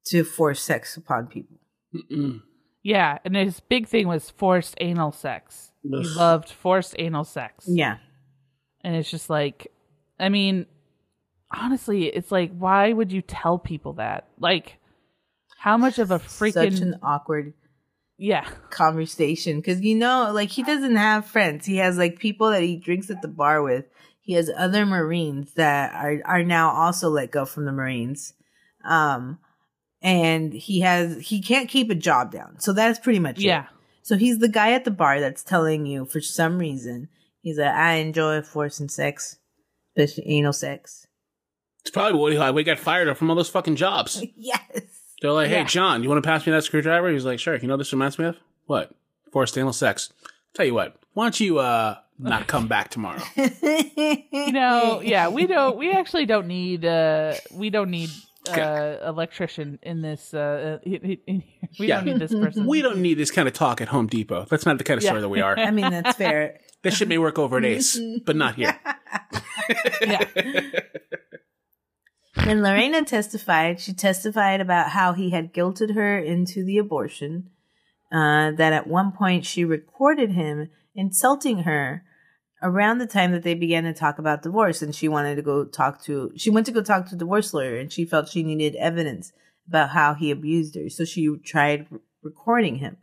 to force sex upon people. Mm-mm. Yeah, and his big thing was forced anal sex. He loved forced anal sex. Yeah. And it's just like, I mean, honestly, it's like, why would you tell people that? Like, how much of a freaking Such an awkward yeah, conversation because you know, like he doesn't have friends. He has like people that he drinks at the bar with. He has other Marines that are are now also let go from the Marines. Um, and he has he can't keep a job down. So that's pretty much it. yeah, So he's the guy at the bar that's telling you for some reason he's like, I enjoy force and sex, especially anal sex. It's probably what he, like. we got fired from all those fucking jobs. <laughs> yes. They're like, hey, Yeah. John, you want to pass me that screwdriver? He's like, sure. You know what this reminds me of? What? Forced anal sex. Tell you what, why don't you uh, not come back tomorrow. <laughs> You know, yeah, we don't. We actually don't need. uh We don't need uh electrician in this. uh in, in. We Yeah. don't need this person. We don't need this kind of talk at Home Depot. That's not the kind of store that we are. I mean, that's fair. <laughs> This shit may work over at Ace, but not here. <laughs> yeah. <laughs> When Lorena testified, she testified about how he had guilted her into the abortion. Uh, that at one point she recorded him insulting her around the time that they began to talk about divorce, and she wanted to go talk to. She went to go talk to a divorce lawyer, and she felt she needed evidence about how he abused her, so she tried recording him.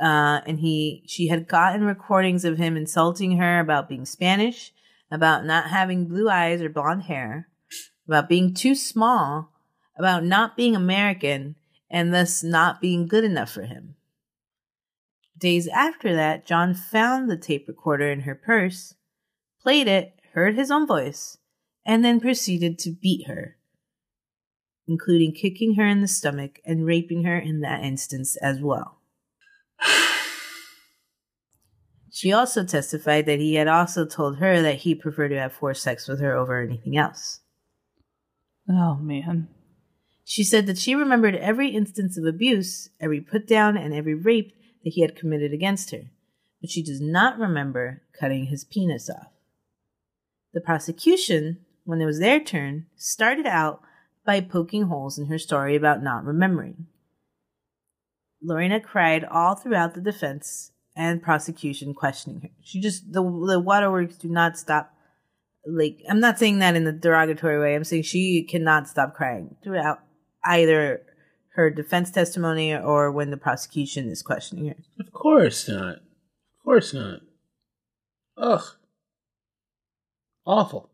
Uh, and he, she had gotten recordings of him insulting her about being Spanish, about not having blue eyes or blonde hair, about being too small, about not being American, and thus not being good enough for him. Days after that, John found the tape recorder in her purse, played it, heard his own voice, and then proceeded to beat her, including kicking her in the stomach and raping her in that instance as well. <sighs> She also testified that he had also told her that he preferred to have forced sex with her over anything else. Oh man. She said that she remembered every instance of abuse, every put down, and every rape that he had committed against her, but she does not remember cutting his penis off. The prosecution, when it was their turn, started out by poking holes in her story about not remembering. Lorena cried all throughout the defense and prosecution questioning her. She just the the waterworks do not stop. Like I'm not saying that in a derogatory way. I'm saying she cannot stop crying throughout either her defense testimony or when the prosecution is questioning her. Of course not. Of course not. Ugh. Awful.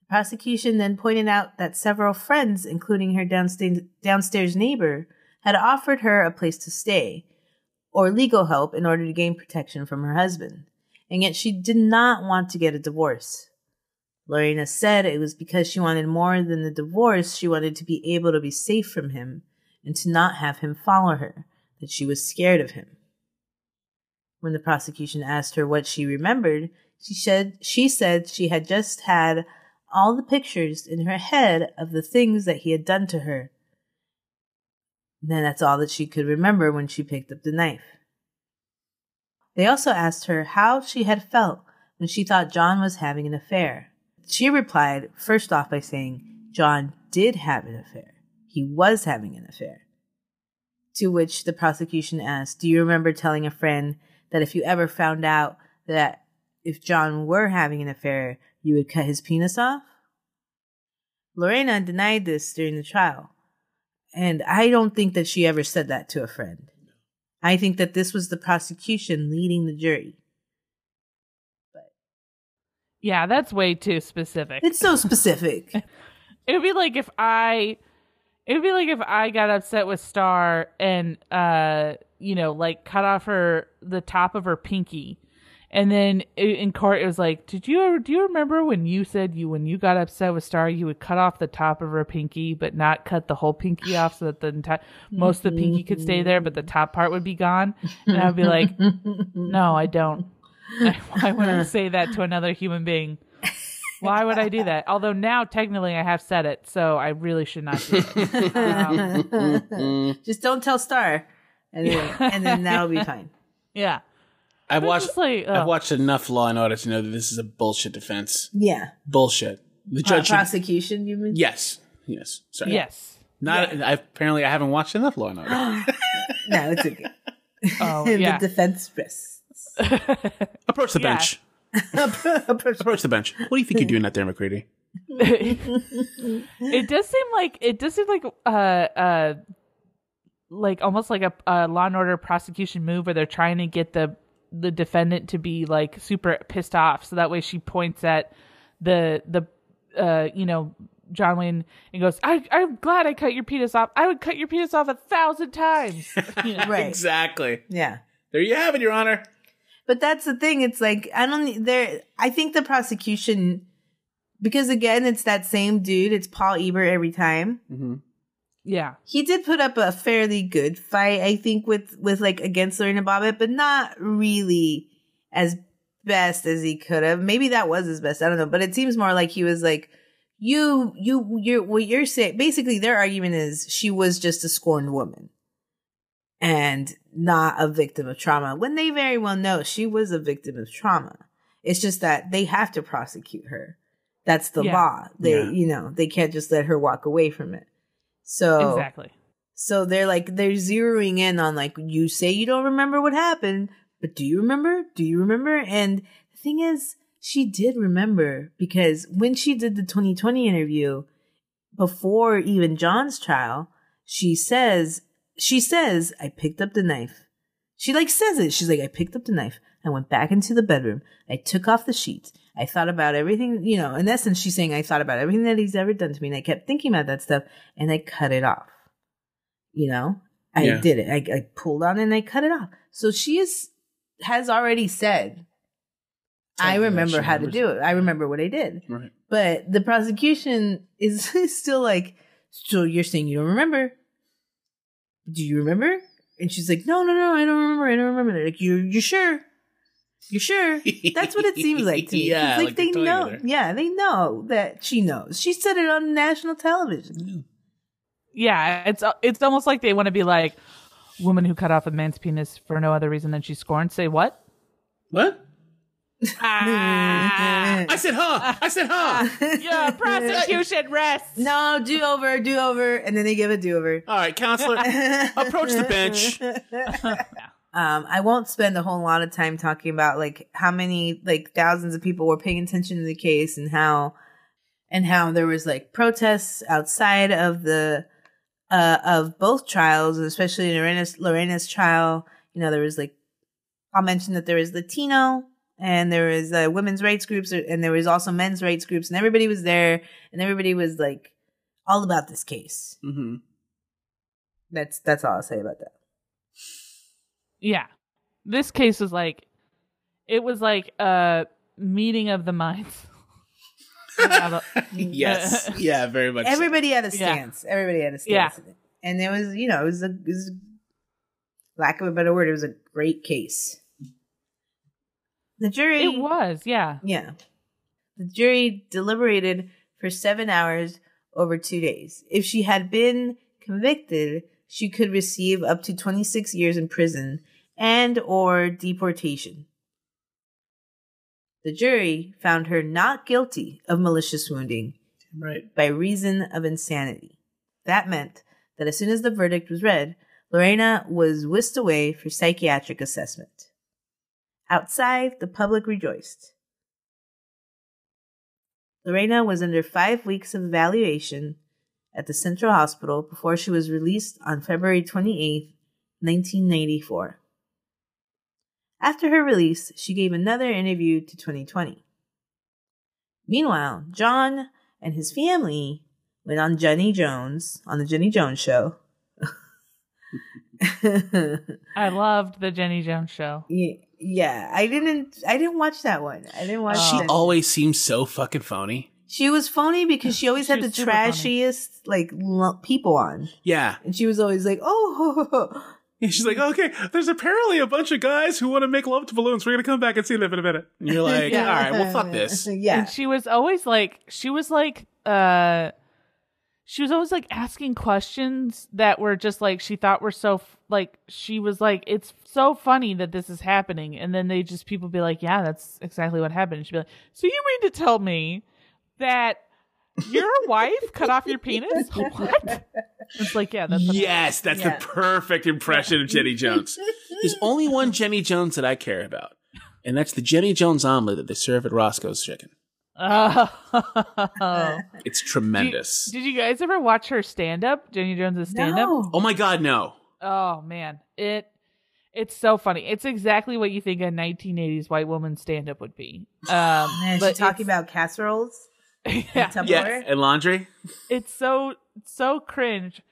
The prosecution then pointed out that several friends, including her downstairs, downstairs neighbor, had offered her a place to stay or legal help in order to gain protection from her husband, and yet she did not want to get a divorce. Lorena said it was because she wanted more than the divorce, she wanted to be able to be safe from him and to not have him follow her, that she was scared of him. When the prosecution asked her what she remembered, she said she said she had just had all the pictures in her head of the things that he had done to her. Then that's all that she could remember when she picked up the knife. They also asked her how she had felt when she thought John was having an affair. She replied first off by saying John did have an affair. He was having an affair. To which the prosecution asked, Do you remember telling a friend that if you ever found out that if John were having an affair, you would cut his penis off? Lorena denied this during the trial. And I don't think that she ever said that to a friend. I think that this was the prosecution leading the jury. But Yeah, that's way too specific. It's so specific. <laughs> It would be like if I it would be like if I got upset with Star and uh you know, like cut off her the top of her pinky. And then in court it was like, "Did you ever do you remember when you said you when you got upset with Star, you would cut off the top of her pinky but not cut the whole pinky off so that the entire most of the pinky could stay there but the top part would be gone?" And I'd be like, <laughs> "No, I don't. <laughs> Why would I say that to another human being?" Why would I do that? Although now technically I have said it, so I really should not do it. Um, <laughs> Just don't tell Star. And then, and then that'll be fine. <laughs> yeah. I've It's watched just like, I've oh. watched enough Law and Order to know that this is a bullshit defense. Yeah. Bullshit. The Uh, judge should, prosecution, you mean? Yes. Yes. Sorry. Yes. Not I apparently I haven't watched enough Law and Order. <gasps> No, it's okay. Oh, <laughs> the defense rests. Approach the Yeah. bench. Approach the bench. What do you think you're doing out there, McCready? <laughs> it does seem like it does seem like uh uh like almost like a, a law and order prosecution move where they're trying to get the the defendant to be like super pissed off so that way she points at the the uh you know John Wayne and goes I I'm glad I cut your penis off I would cut your penis off a thousand times <laughs> You know? Right. Exactly. Yeah. There you have it, Your Honor. But that's the thing. It's like I don't there. I think the prosecution, because again, it's that same dude. It's Paul Ebert every time. Mm-hmm. yeah He did put up a fairly good fight, I think, with with like against Lorena Bobbitt, but not really as best as he could have. Maybe that was his best. I don't know, but it seems more like he was like, "You, you, you're what you're saying." Basically, their argument is she was just a scorned woman and not a victim of trauma. When they very well know she was a victim of trauma. It's just that they have to prosecute her. That's the Yeah. law. They, Yeah. you know, they can't just let her walk away from it. So Exactly. so they're like they're zeroing in on like you say you don't remember what happened, but do you remember? Do you remember? And the thing is, she did remember because when she did the 2020 interview before even John's trial, she says she says I picked up the knife. She like says it. She's like I picked up the knife. I went back into the bedroom. I took off the sheets. I thought about everything, you know, in essence, she's saying I thought about everything that he's ever done to me and I kept thinking about that stuff and I cut it off you know i Yeah. did it I, I pulled on it and i cut it off so she is has already said i remember how to do it. it i remember what i did Right. but the prosecution is <laughs> still like so you're saying you don't remember do you remember? And she's like no no no i don't remember i don't remember. They're like you you sure? You sure? That's what it seems like to <laughs> me. 'Cause, Yeah, like, like they they're know with yeah they know that she knows. She said it on national television. Yeah, it's it's almost like they want to be like, woman who cut off a man's penis for no other reason than she scorned. Say what? What? Ah, <laughs> I said, huh? I said, huh? <laughs> yeah, prosecution rests. No, do over, do over, and then they give a do over. All right, counselor, <laughs> approach the bench. Um, I won't spend a whole lot of time talking about like how many like thousands of people were paying attention to the case and how and how there was like protests outside of the uh of both trials, especially in Lorena's Lorena's trial. You know, there was like I'll mention that there was Latino and there was uh, women's rights groups and there was also men's rights groups and everybody was there and everybody was like all about this case. hmm That's that's all I'll say about that. Yeah, this case was like, it was like a meeting of the minds. <laughs> Yes. Yeah, very much. so. Everybody had a Yeah. stance. Everybody had a stance. in it. And it was, you know, it was a, it was, lack of a better word, it was a great case. The jury, It was, yeah. yeah, the jury deliberated for seven hours over two days. If she had been convicted, she could receive up to 26 years in prison and or deportation. The jury found her not guilty of malicious wounding Right. by reason of insanity. That meant that as soon as the verdict was read, Lorena was whisked away for psychiatric assessment. Outside, the public rejoiced. Lorena was under five weeks of evaluation at the Central Hospital before she was released on February 28, 1994. After her release, she gave another interview to 2020. Meanwhile, John and his family went on Jenny Jones on the Jenny Jones show. <laughs> I loved the Jenny Jones show. <laughs> yeah, yeah, I didn't. I didn't watch that one. I didn't watch. She that. always seems so fucking phony. She was phony because she always She had the was funny. trashiest like lo- people on, Yeah. and she was always like, "Oh, <laughs> And she's like, okay, there's apparently a bunch of guys who want to make love to balloons. We're going to come back and see them in a minute. And you're like, <laughs> Yeah. all right, well, fuck this. <laughs> yeah, And she was always like, she was like, uh, she was always like asking questions that were just like she thought were so f- like she was like it's so funny that this is happening and then they just people be like yeah that's exactly what happened and she'd be like so you mean to tell me that your <laughs> wife cut off your penis <laughs> what it's like yeah that's what Yes, that's Yeah. the perfect impression of Jenny Jones. There's only one Jenny Jones that I care about, and that's the Jenny Jones omelet that they serve at Roscoe's Chicken. Oh. <laughs> It's tremendous. Did you guys ever watch her stand up? Jenny Jones' stand up? no. oh my God, no. Oh man, it it's so funny. It's exactly what you think a 1980s white woman stand up would be. <laughs> Um, Man, she but talking about casseroles, <laughs> yeah, Tupperware. Yeah, and laundry. it's so so cringe.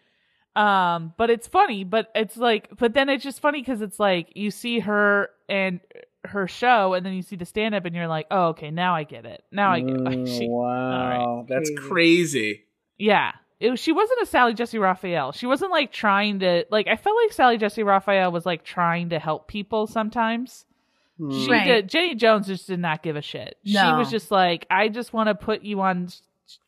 Um, but it's funny. But it's like, but then it's just funny because it's like you see her and her show, and then you see the stand up, and you're like, oh, okay, now I get it. Now I get. <laughs> Like, she, wow, that's Crazy. crazy. Yeah. It, she wasn't a Sally Jessy Raphael. She wasn't like trying to like I felt like Sally Jessy Raphael was like trying to help people sometimes. Hmm. She Right. did. Jenny Jones just did not give a shit. She was just like, I just want to put you on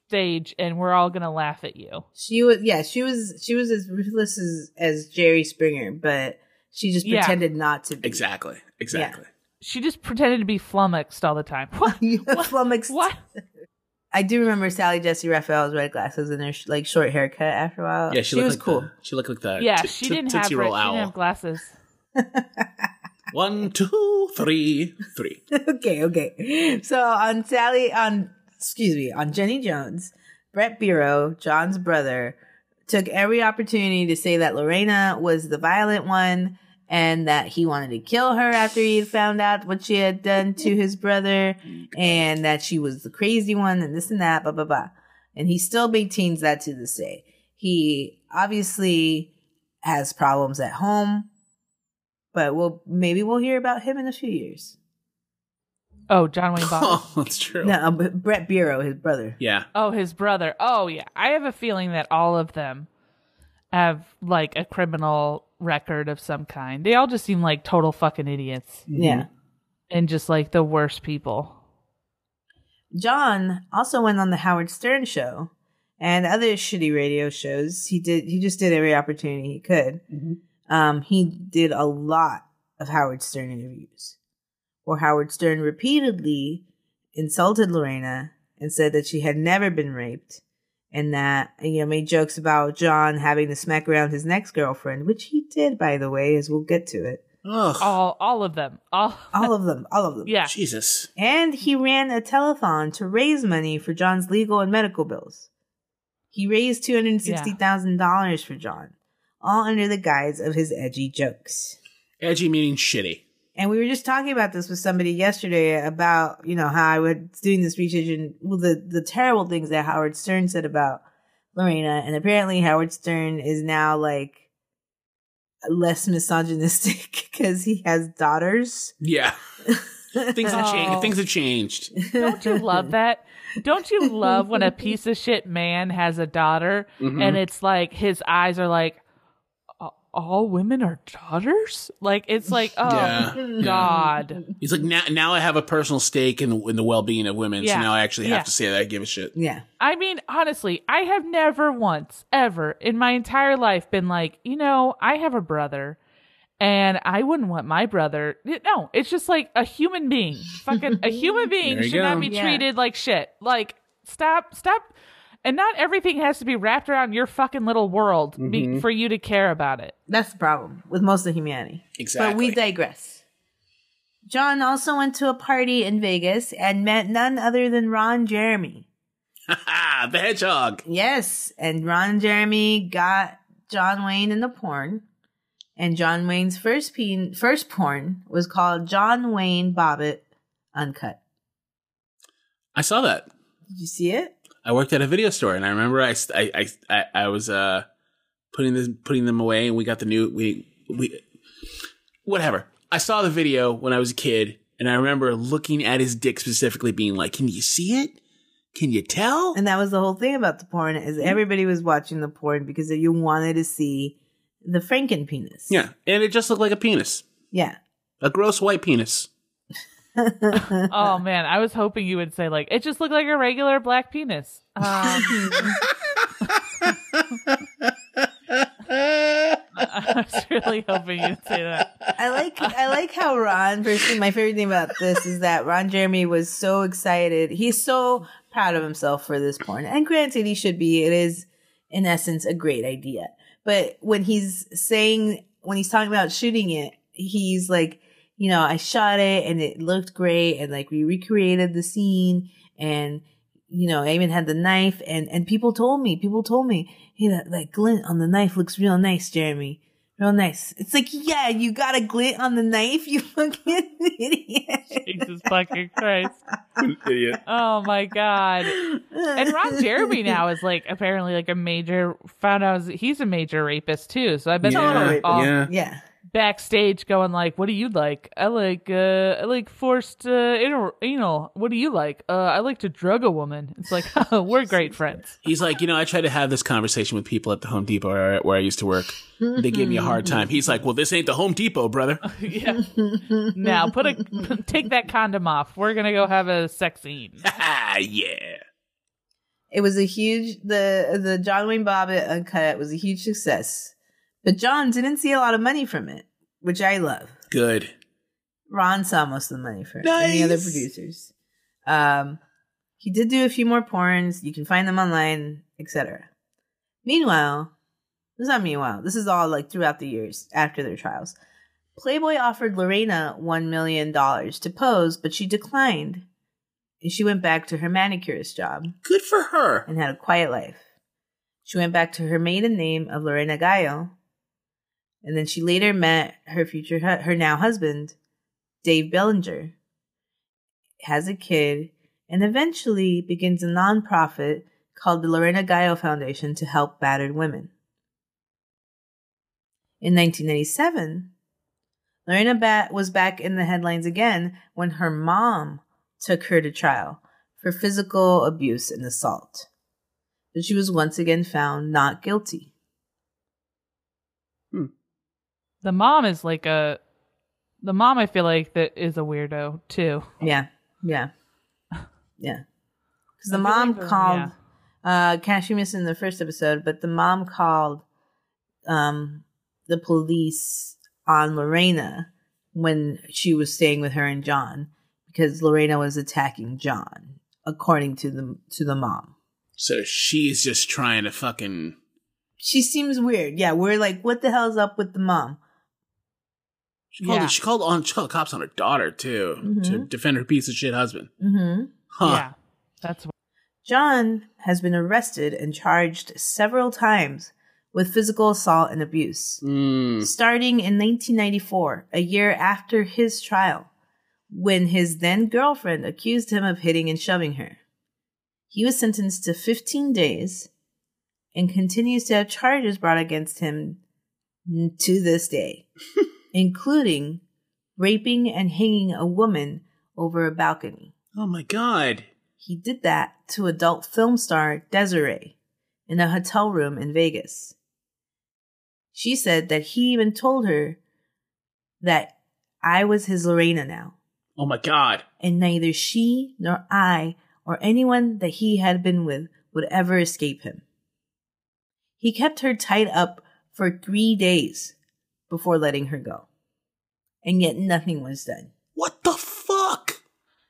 stage, and we're all gonna laugh at you. She was yeah, she was she was as ruthless as, as Jerry Springer, but she just Yeah. pretended not to be. Exactly. Exactly. She just pretended to be flummoxed all the time. <laughs> <laughs> What? Flummoxed. What? I do remember Sally Jessy Raphael's red glasses and her sh- like short haircut after a while. Yeah, she, she looked was like cool. The, she looked like that. Yeah, t- she t- didn't have. Tootsie red- Roll She didn't have glasses. <laughs> One, two, three, three. okay, okay. So on Sally, on excuse me, on Jenny Jones, Brett Bureau, John's brother, took every opportunity to say that Lorena was the violent one and that he wanted to kill her after he had found out what she had done to his brother and that she was the crazy one and this and that, blah, blah, blah. And he still maintains that to this day. He obviously has problems at home, but we'll maybe we'll hear about him in a few years. Oh, John Wayne <laughs> Bobbitt. Oh, <laughs> that's true. No, but Brett Bureau, his brother. Yeah. Oh, his brother. Oh, yeah. I have a feeling that all of them have like a criminal record of some kind. They all just seem like total fucking idiots Yeah. and just like the worst people. John also went on the Howard Stern show and other shitty radio shows. He did. He just did every opportunity he could. Um, he did a lot of Howard Stern interviews, where Howard Stern repeatedly insulted Lorena and said that she had never been raped, and that you know made jokes about John having to smack around his next girlfriend, which he did, by the way, as we'll get to it. Ugh. All all of them. All All of them. All of them. yeah. Jesus. And he ran a telethon to raise money for John's legal and medical bills. He raised $260,000 for John, all under the guise of his edgy jokes. Edgy meaning shitty. And we were just talking about this with somebody yesterday about, you know, how I was doing this research and well, the, the terrible things that Howard Stern said about Lorena. And apparently Howard Stern is now like less misogynistic <laughs> because he has daughters. Yeah. <laughs> Things have Oh. changed. Things have changed. Don't you love <laughs> that? Don't you love when a piece of shit man has a daughter Mm-hmm. and it's like his eyes are like "A- all women are daughters? Like it's like oh Yeah. god. He's like, now, now I have a personal stake in, in the well being of women, Yeah. so now I actually have Yeah. to say that I give a shit. Yeah. I mean, honestly, I have never once, ever in my entire life been like, you know, I have a brother and I wouldn't want my brother. No, it's just like a human being. Fucking a human <laughs> being There you should not go. be Yeah. treated like shit. Like, stop, stop. And not everything has to be wrapped around your fucking little world be, mm-hmm. for you to care about it. That's the problem with most of humanity. Exactly. But we digress. John also went to a party in Vegas and met none other than Ron Jeremy. Ha <laughs> the hedgehog. Yes, and Ron and Jeremy got John Wayne in the porn. And John Wayne's first peen, first porn was called John Wayne Bobbitt Uncut. I saw that. Did you see it? I worked at a video store, and I remember I I I, I, was uh putting this putting them away, and we got the new we we whatever. I saw the video when I was a kid, and I remember looking at his dick specifically, being like, "Can you see it? Can you tell?" And that was the whole thing about the porn is everybody was watching the porn because you wanted to see the Franken penis. yeah, and it just looked like a penis, Yeah. a gross white penis. Oh man, I was hoping you would say like it just looked like a regular black penis. Um, I was really hoping you'd say that. I like I like how Ron. Personally, my favorite thing about this is that Ron Jeremy was so excited. He's so proud of himself for this porn, and granted, he should be. It is, in essence, a great idea. But when he's saying when he's talking about shooting it, he's like, you know, I shot it and it looked great, and like we recreated the scene, and you know, I even had the knife, and and people told me, people told me, hey, that that glint on the knife looks real nice, Jeremy. Real nice. It's like, yeah, you got a glint on the knife, <laughs> you fucking idiot. Jesus fucking Christ. <laughs> Idiot. Oh my god. And Ron Jeremy <laughs> now is like apparently like a major found out he's a major rapist too. So I bet Yeah, they're oh, all yeah. yeah. Backstage going like, "What do you like? I like uh I like forced uh anal. anal. What do you like? Uh I like to drug a woman." It's like, <laughs> "We're great friends." He's like, you know, I try to have this conversation with people at the Home Depot where, where I used to work. They give me a hard time. He's like, well, this ain't the Home Depot, brother. <laughs> yeah. Now put a <laughs> take that condom off. We're gonna go have a sex scene. yeah. It was a huge the the John Wayne Bobbitt uncut was a huge success, but John didn't see a lot of money from it, which I love. Good. Ron saw most of the money for it, and the other producers. Um, he did do a few more porns. You can find them online, etc. Meanwhile, this is not meanwhile. This is all like throughout the years after their trials. Playboy offered Lorena one million dollars to pose, but she declined, and she went back to her manicurist job Good for her. and had a quiet life. She went back to her maiden name of Lorena Gallo, and then she later met her future, her now husband, Dave Bellinger, has a kid, and eventually begins a nonprofit called the Lorena Gallo Foundation to help battered women. In 1997, Lorena Bat was back in the headlines again when her mom took her to trial for physical abuse and assault. But she was once again found not guilty. Hmm. The mom is like a the mom I feel like that is a weirdo too. Yeah, yeah, <laughs> yeah. Because the mom like the- called. Uh, Cash, you missed in the first episode, but the mom called um the police on Lorena when she was staying with her and John because Lorena was attacking John, according to the to the mom. So she's just trying to fucking. She seems weird. Yeah, we're like, what the hell's up with the mom? She called, Yeah. she called on. She called cops on her daughter too to Mhm. defend her piece of shit husband. Mm-hmm. Huh. Yeah. That's John has been arrested and charged several times with physical assault and abuse. Mm. Starting in 1994, a year after his trial, when his then girlfriend accused him of hitting and shoving her. He was sentenced to 15 days and continues to have charges brought against him to this day, <laughs> including raping and hanging a woman over a balcony. Oh my god. He did that to adult film star Desiree in a hotel room in Vegas. She said that he even told her that I was his Lorena now, Oh my god. and neither she nor I or anyone that he had been with would ever escape him. He kept her tied up for three days before letting her go, and yet nothing was done. What the fuck?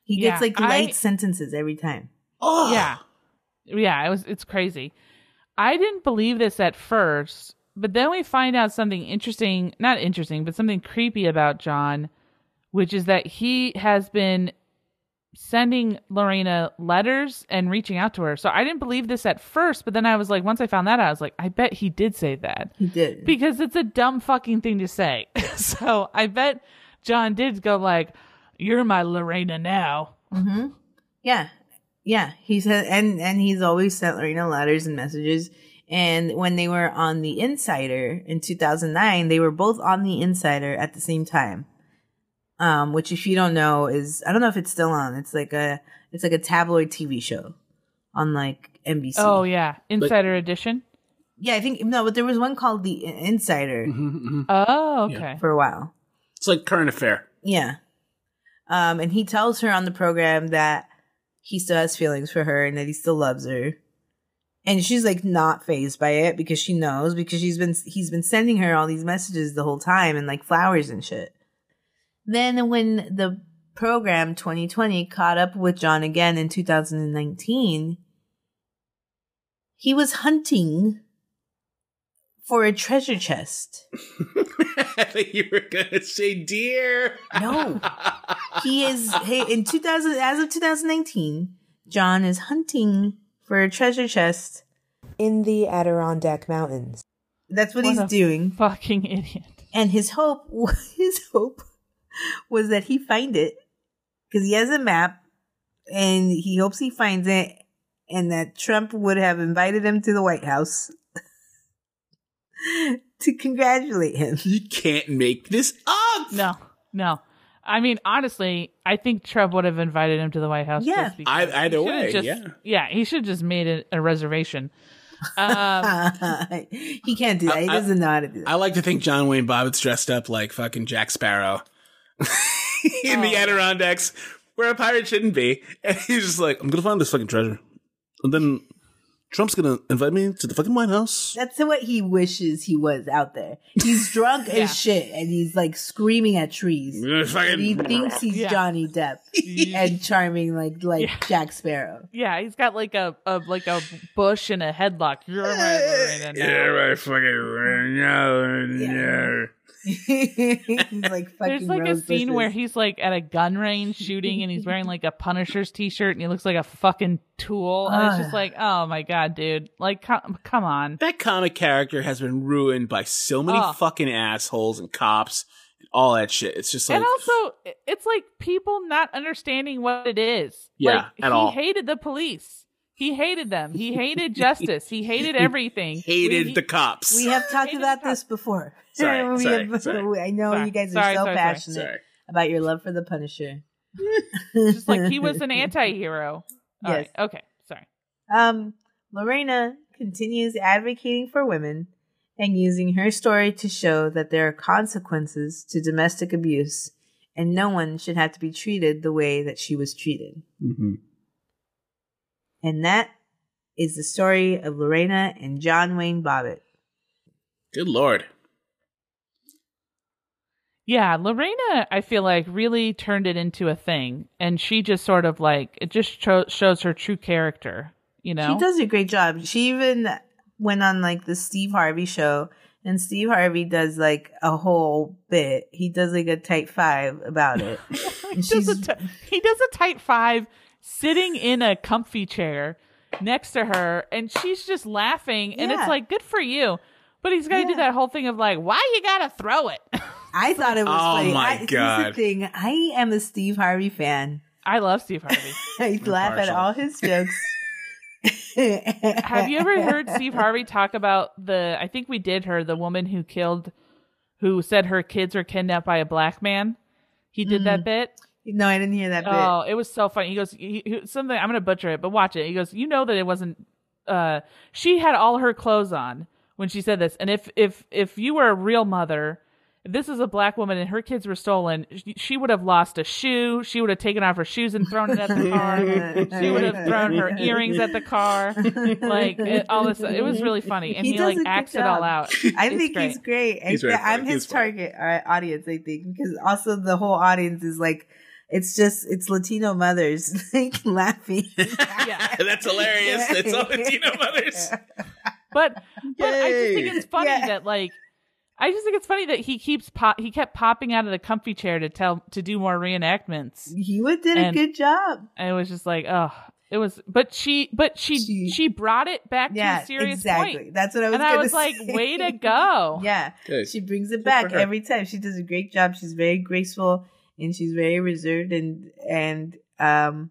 He Yeah, gets like I- light sentences every time. Oh yeah. Yeah, it was it's crazy. I didn't believe this at first, but then we find out something interesting, not interesting, but something creepy about John, which is that he has been sending Lorena letters and reaching out to her. So I didn't believe this at first, but then I was like once I found that out, I was like, I bet he did say that. He did. Because it's a dumb fucking thing to say. <laughs> so I bet John did go like, You're my Lorena now. hmm Yeah, yeah. He said, and and he's always sent Lorena letters and messages. And when they were on the Insider in 2009, they were both on the Insider at the same time. Um, which if you don't know is I don't know if it's still on. It's like a it's like a tabloid TV show on like NBC. Oh yeah. Insider edition. yeah. I think no, but there was one called the In- Insider Mhm, mhm. Oh, Yeah. okay. for a while. It's like current affair. Yeah. Um, and he tells her on the program that he still has feelings for her and that he still loves her. And she's like not phased by it because she knows because she's been he's been sending her all these messages the whole time and like flowers and shit. Then when the program 2020 caught up with John again in 2019, he was hunting for a treasure chest. <laughs> I think you were gonna say deer. No. <laughs> he is hey in 2000 as of 2019 john is hunting for a treasure chest in the adirondack mountains that's what, What he's a doing Fucking idiot. and his hope <laughs> his hope <laughs> was that he find it because he has a map and he hopes he finds it and that trump would have invited him to the white house <laughs> to congratulate him. You can't make this up. No, no. I mean, honestly, I think Trump would have invited him to the White House. Yeah. just because I- either he should've way, just- yeah. yeah. He should have just made it a reservation. Um, <laughs> he can't do that. He I- doesn't know how to do that. I like to think John Wayne Bobbitt's dressed up like fucking Jack Sparrow <laughs> in the oh. Adirondacks, where a pirate shouldn't be. <laughs> And he's just like, I'm gonna find this fucking treasure, and then Trump's gonna invite me to the fucking White House. That's what he wishes he was out there. He's <laughs> drunk Yeah. as shit, and he's like screaming at trees. I'm gonna he thinks he's Yeah. Johnny Depp and charming like like Yeah. Jack Sparrow. yeah, he's got like a, a like a bush and a headlock. You're my Lorena now. yeah, right, fucking no, no. he's <laughs> like fucking. There's like a scene bushes. where he's like at a gun range shooting and he's wearing like a Punisher's t-shirt and he looks like a fucking tool. And it's just like, oh my god, dude. Like, come, come on. That comic character has been ruined by so many Oh. fucking assholes and cops and all that shit. It's just like and also, it's like people not understanding what it is. Yeah, like, at he all. hated the police. He hated them. He hated <laughs> justice. He hated everything. hated We- the cops. we have talked about this before. <laughs> Sorry, <laughs> We sorry, have- sorry. I know Sorry, you guys are sorry, so sorry, sorry. passionate Sorry. about your love for the Punisher. just like he was an anti-hero. All Yes. right. Okay. Sorry. Um, Lorena continues advocating for women and using her story to show that there are consequences to domestic abuse and no one should have to be treated the way that she was treated. Mhm. And that is the story of Lorena and John Wayne Bobbitt. Good lord. Yeah, Lorena, I feel like really turned it into a thing, and she just sort of like it just cho- shows her true character. You know, She does a great job. She even went on like the Steve Harvey show, and Steve Harvey does like a whole bit. He does like a type five about it. <laughs> he, does a t- he does a tight five, sitting in a comfy chair next to her, and she's just laughing, and Yeah. it's like good for you. But he's got to do Yeah. that whole thing of like, why you gotta throw it? <laughs> I thought it was Oh funny. my I, here's God. the thing. I am a Steve Harvey fan. I love Steve Harvey. <laughs> I laugh at partial. all his jokes. <laughs> Have you ever heard Steve Harvey talk about the? I think we did her, the woman who killed, who said her kids were kidnapped by a black man. He did that mm. bit. No, I didn't hear that bit. Oh, it was so funny. He goes, he, he- something. I'm gonna butcher it, but watch it. He goes, you know that it wasn't. Uh, she had all her clothes on when she said this, and if if if you were a real mother. If this is a black woman and her kids were stolen, she, she would have lost a shoe. She would have taken off her shoes and thrown it at the car. <laughs> she would have thrown her earrings at the car. Like <laughs> it, all this, it was really funny, and He he, like a good acts it all out. I It's think great. he's great. I He's very thi- I'm funny. his He's target uh, audience, I think, because also the whole audience is like, it's just it's Latino mothers <laughs> like laughing. Yeah. <laughs> That's hilarious. It's all Latino <laughs> mothers. But but I just think it's funny Yeah. that like I just think it's funny that he keeps pop he kept popping out of the comfy chair to tell to do more reenactments. He would did a good job. And it was just like, oh, it was but she but she She- she, brought it back to a serious exactly. point. That's what I was. and I gonna was like, way to go. Yeah, Good. she brings it Good back every time. She does a great job. She's very graceful and she's very reserved and and um,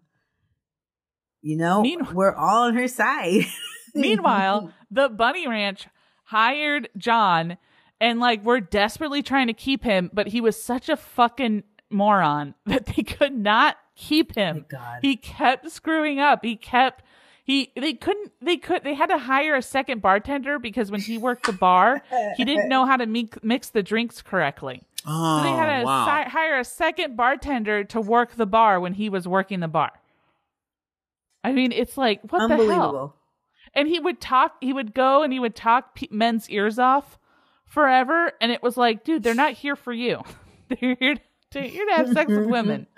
you know, Meanwhile- we're all on her side. <laughs> Meanwhile, the Bunny Ranch hired John and like we're desperately trying to keep him, but he was such a fucking moron <laughs> that they could not keep him. My God. He kept screwing up. He kept he they couldn't they could they had to hire a second bartender because when he worked the bar, he didn't <laughs> know how to mix, mix the drinks correctly. Oh, So they had to wow. si- hire a second bartender to work the bar when he was working the bar. I mean, it's like what the hell? And he would talk he would go and he would talk pe- men's ears off forever and it was like dude they're not here for you <laughs> they're here to, here to have sex with <laughs> women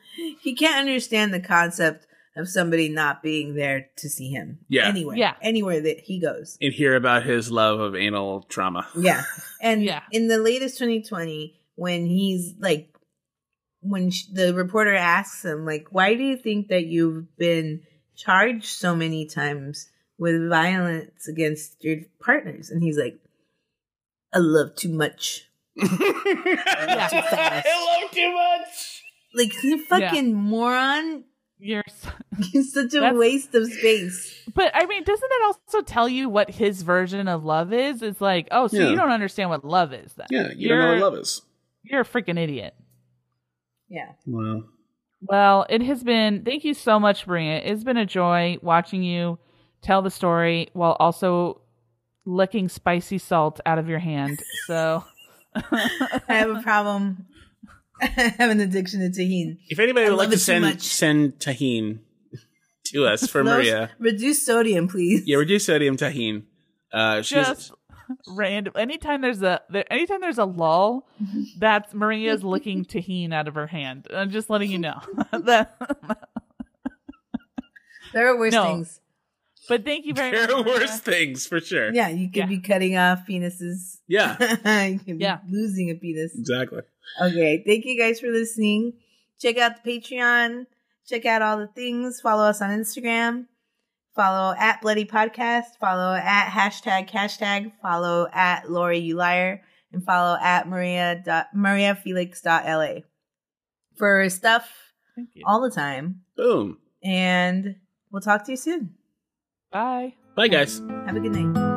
He can't understand the concept of somebody not being there to see him. Yeah. Anywhere. Yeah. Anywhere that he goes. and hear about his love of anal trauma. Yeah. And <laughs> Yeah. in the latest 2020, when he's like, when sh- the reporter asks him, like, why do you think that you've been charged so many times with violence against your partners? And he's like, I love too much. <laughs> I love too much. Like, you fucking moron. you're s- <laughs> It's such a That's- waste of space. But I mean, doesn't that also tell you what his version of love is? It's like, oh, so Yeah. you don't understand what love is then. Yeah, you you're, don't know what love is. You're a freaking idiot. Yeah. Wow. Well, it has been thank you so much, Maria. It's been a joy watching you tell the story while also licking spicy salt out of your hand. So <laughs> I have a problem. <laughs> I have an addiction to Tajín. If anybody I would like to send much. send Tajín to us for Maria, Reduce sodium, please. yeah, reduce sodium Tajín. Uh, she's just random anytime there's a there, anytime there's a lull, mm-hmm. that's Maria's licking Tajín out of her hand. I'm just letting you know. <laughs> that, There are worse No. things. but thank you very there much. are Maria. worse things for sure. Yeah, you could Yeah. be cutting off penises. Yeah, <laughs> you could be Yeah. losing a penis. exactly. Okay, thank you guys for listening. Check out the Patreon. Check out all the things. Follow us on Instagram. Follow at Bloody Podcast. Follow at hashtag hashtag. Follow at Lauri You Liar. And follow at Maria dot, Maria Felix LA for stuff all the time. Boom. And we'll talk to you soon. Bye. Bye, guys. Have a good night.